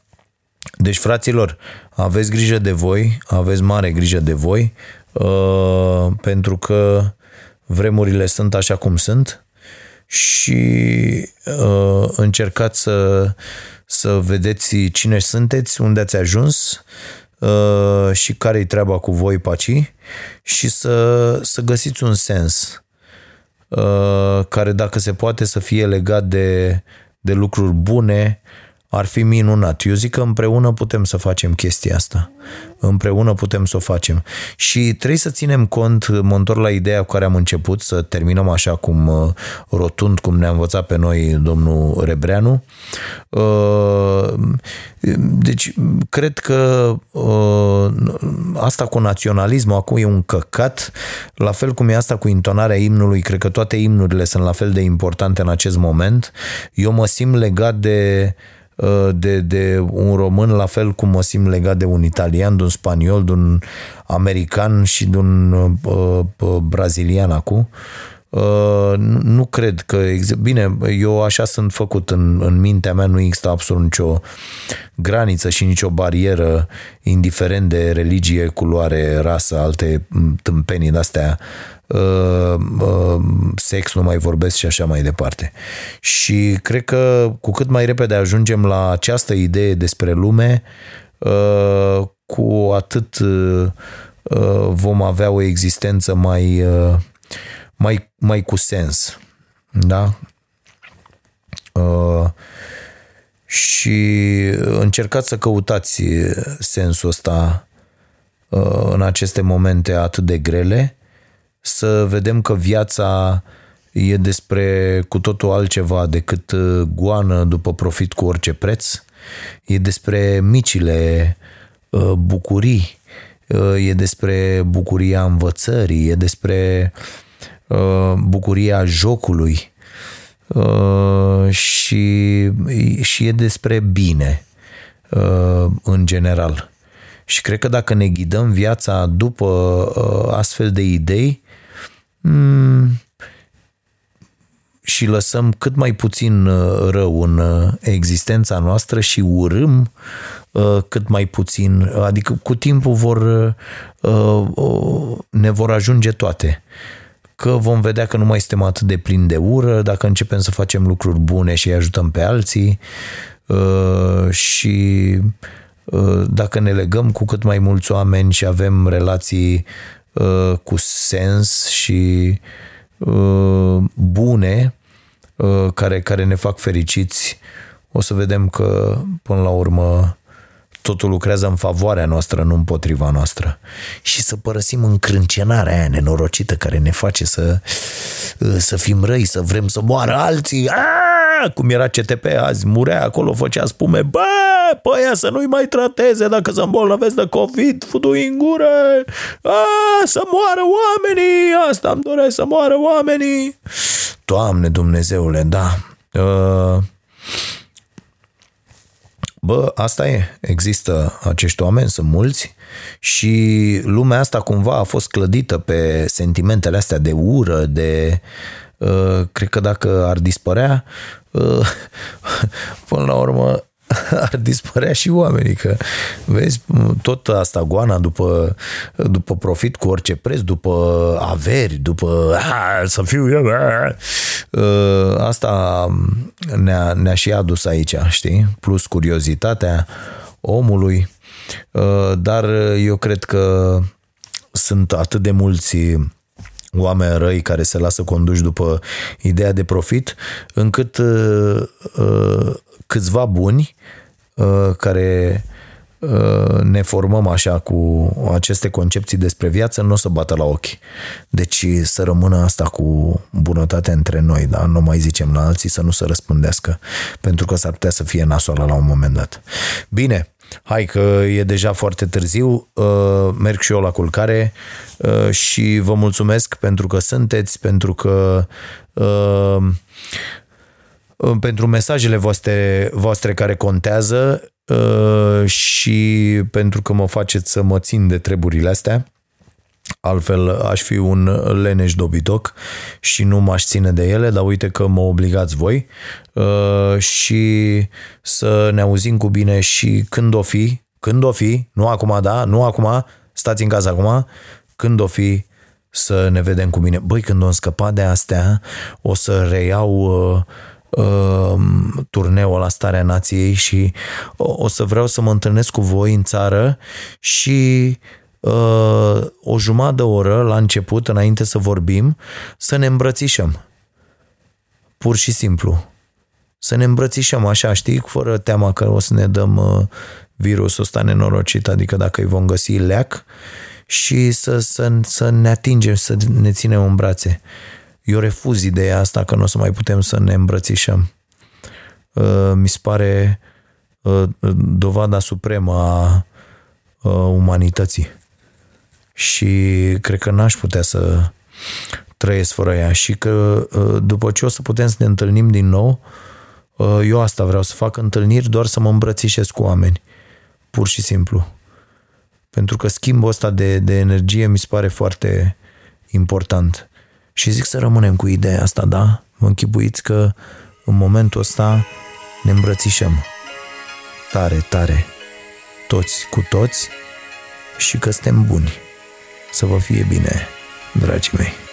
Speaker 1: deci, fraților, aveți grijă de voi, aveți mare grijă de voi, uh, pentru că vremurile sunt așa cum sunt și uh, încercați să, să vedeți cine sunteți, unde ați ajuns uh, și care-i treaba cu voi, paci, și să, să găsiți un sens care, dacă se poate, să fie legat de, de lucruri bune, ar fi minunat. Eu zic că împreună putem să facem chestia asta. Împreună putem să o facem. Și trebuie să ținem cont, mă întorc la ideea cu care am început, să terminăm așa cum uh, rotund, cum ne-a învățat pe noi domnul Rebreanu. Uh, deci, cred că uh, asta cu naționalismul acum e un căcat, la fel cum e asta cu intonarea imnului, cred că toate imnurile sunt la fel de importante în acest moment. Eu mă simt legat de de, de un român, la fel cum mă simt legat de un italian, de un spaniol, de un american și de un uh, brazilian acum. Uh, nu cred că... Bine, eu așa sunt făcut în, în mintea mea, nu există absolut nicio graniță și nicio barieră, indiferent de religie, culoare, rasă, alte tâmpenii de-astea, uh, uh, sex, nu mai vorbesc și așa mai departe. Și cred că cu cât mai repede ajungem la această idee despre lume, cu atât vom avea o existență mai mai, mai cu sens. Da? Uh, și încercați să căutați sensul ăsta uh, în aceste momente atât de grele, să vedem că viața e despre cu totul altceva decât uh, goană după profit cu orice preț, e despre micile uh, bucurii, uh, e despre bucuria învățării, e despre Uh, bucuria jocului uh, și, și e despre bine uh, în general. Și cred că dacă ne ghidăm viața după astfel de idei mm, și lăsăm cât mai puțin rău în existența noastră și urâm cât mai puțin, adică cu timpul vor, ne vor ajunge toate că vom vedea că nu mai suntem atât de plini de ură, dacă începem să facem lucruri bune și îi ajutăm pe alții uh, și uh, dacă ne legăm cu cât mai mulți oameni și avem relații uh, cu sens și bune care, care ne fac fericiți, o să vedem că până la urmă totul lucrează în favoarea noastră, nu împotriva noastră. Și să părăsim încrâncenarea aia nenorocită care ne face să, să fim răi, să vrem să moară alții. Aaaa! Cum era CTP azi, murea acolo, făcea spume. Bă, pe aia să nu-i mai trateze dacă se îmbolnăvesc de COVID, futu în gură. Aaaa, să moară oamenii, asta îmi doresc, să moară oamenii. Doamne Dumnezeule, da. Uh, Bă, asta e. Există acești oameni, sunt mulți și lumea asta cumva a fost clădită pe sentimentele astea de ură, de... Uh, cred că dacă ar dispărea, uh, <laughs> până la urmă <laughs> ar dispărea și oamenii, că vezi, tot asta goana după, după profit cu orice preț, după averi, după a, să fiu eu, a, asta ne-a, ne-a și adus aici, știi? Plus curiozitatea omului, dar eu cred că sunt atât de mulți oameni răi care se lasă conduși după ideea de profit, încât câțiva buni uh, care uh, ne formăm așa cu aceste concepții despre viață, nu o să bată la ochi. Deci să rămână asta cu bunătate între noi, da? nu mai zicem la alții să nu se răspândească, pentru că s-ar putea să fie nasoală la un moment dat. Bine, hai că e deja foarte târziu, uh, merg și eu la culcare și vă mulțumesc pentru că sunteți, pentru că pentru mesajele voastre, voastre care contează uh, și pentru că mă faceți să mă țin de treburile astea. Altfel aș fi un leneș dobitoc și nu m-aș ține de ele, dar uite că mă obligați voi uh, și să ne auzim cu bine și când o fi, când o fi, nu acum, da, nu acum, stați în casă acum, când o fi să ne vedem cu bine. Băi, când o scăpa de astea, o să reiau uh, uh, turneul la Starea Nației și o, o să vreau să mă întâlnesc cu voi în țară și uh, o jumătate de oră la început, înainte să vorbim, să ne îmbrățișăm. Pur și simplu. Să ne îmbrățișăm așa, știi, fără teama că o să ne dăm uh, virusul ăsta nenorocit, adică dacă îi vom găsi leac și să, să, să ne atingem, să ne ținem în brațe. Eu refuz ideea asta că nu o să mai putem să ne îmbrățișăm. Uh, mi se pare uh, dovada supremă a uh, umanității. Și cred că n-aș putea să trăiesc fără ea și că după ce o să putem să ne întâlnim din nou, Uh, eu asta vreau să fac întâlniri, doar să mă îmbrățișez cu oameni. Pur și simplu. Pentru că schimbul ăsta de, de energie mi se pare foarte important. Și zic să rămânem cu ideea asta, da? Vă închipuiți că în momentul ăsta ne îmbrățișăm. Tare, tare. Toți cu toți și că suntem buni. Să vă fie bine, dragii mei.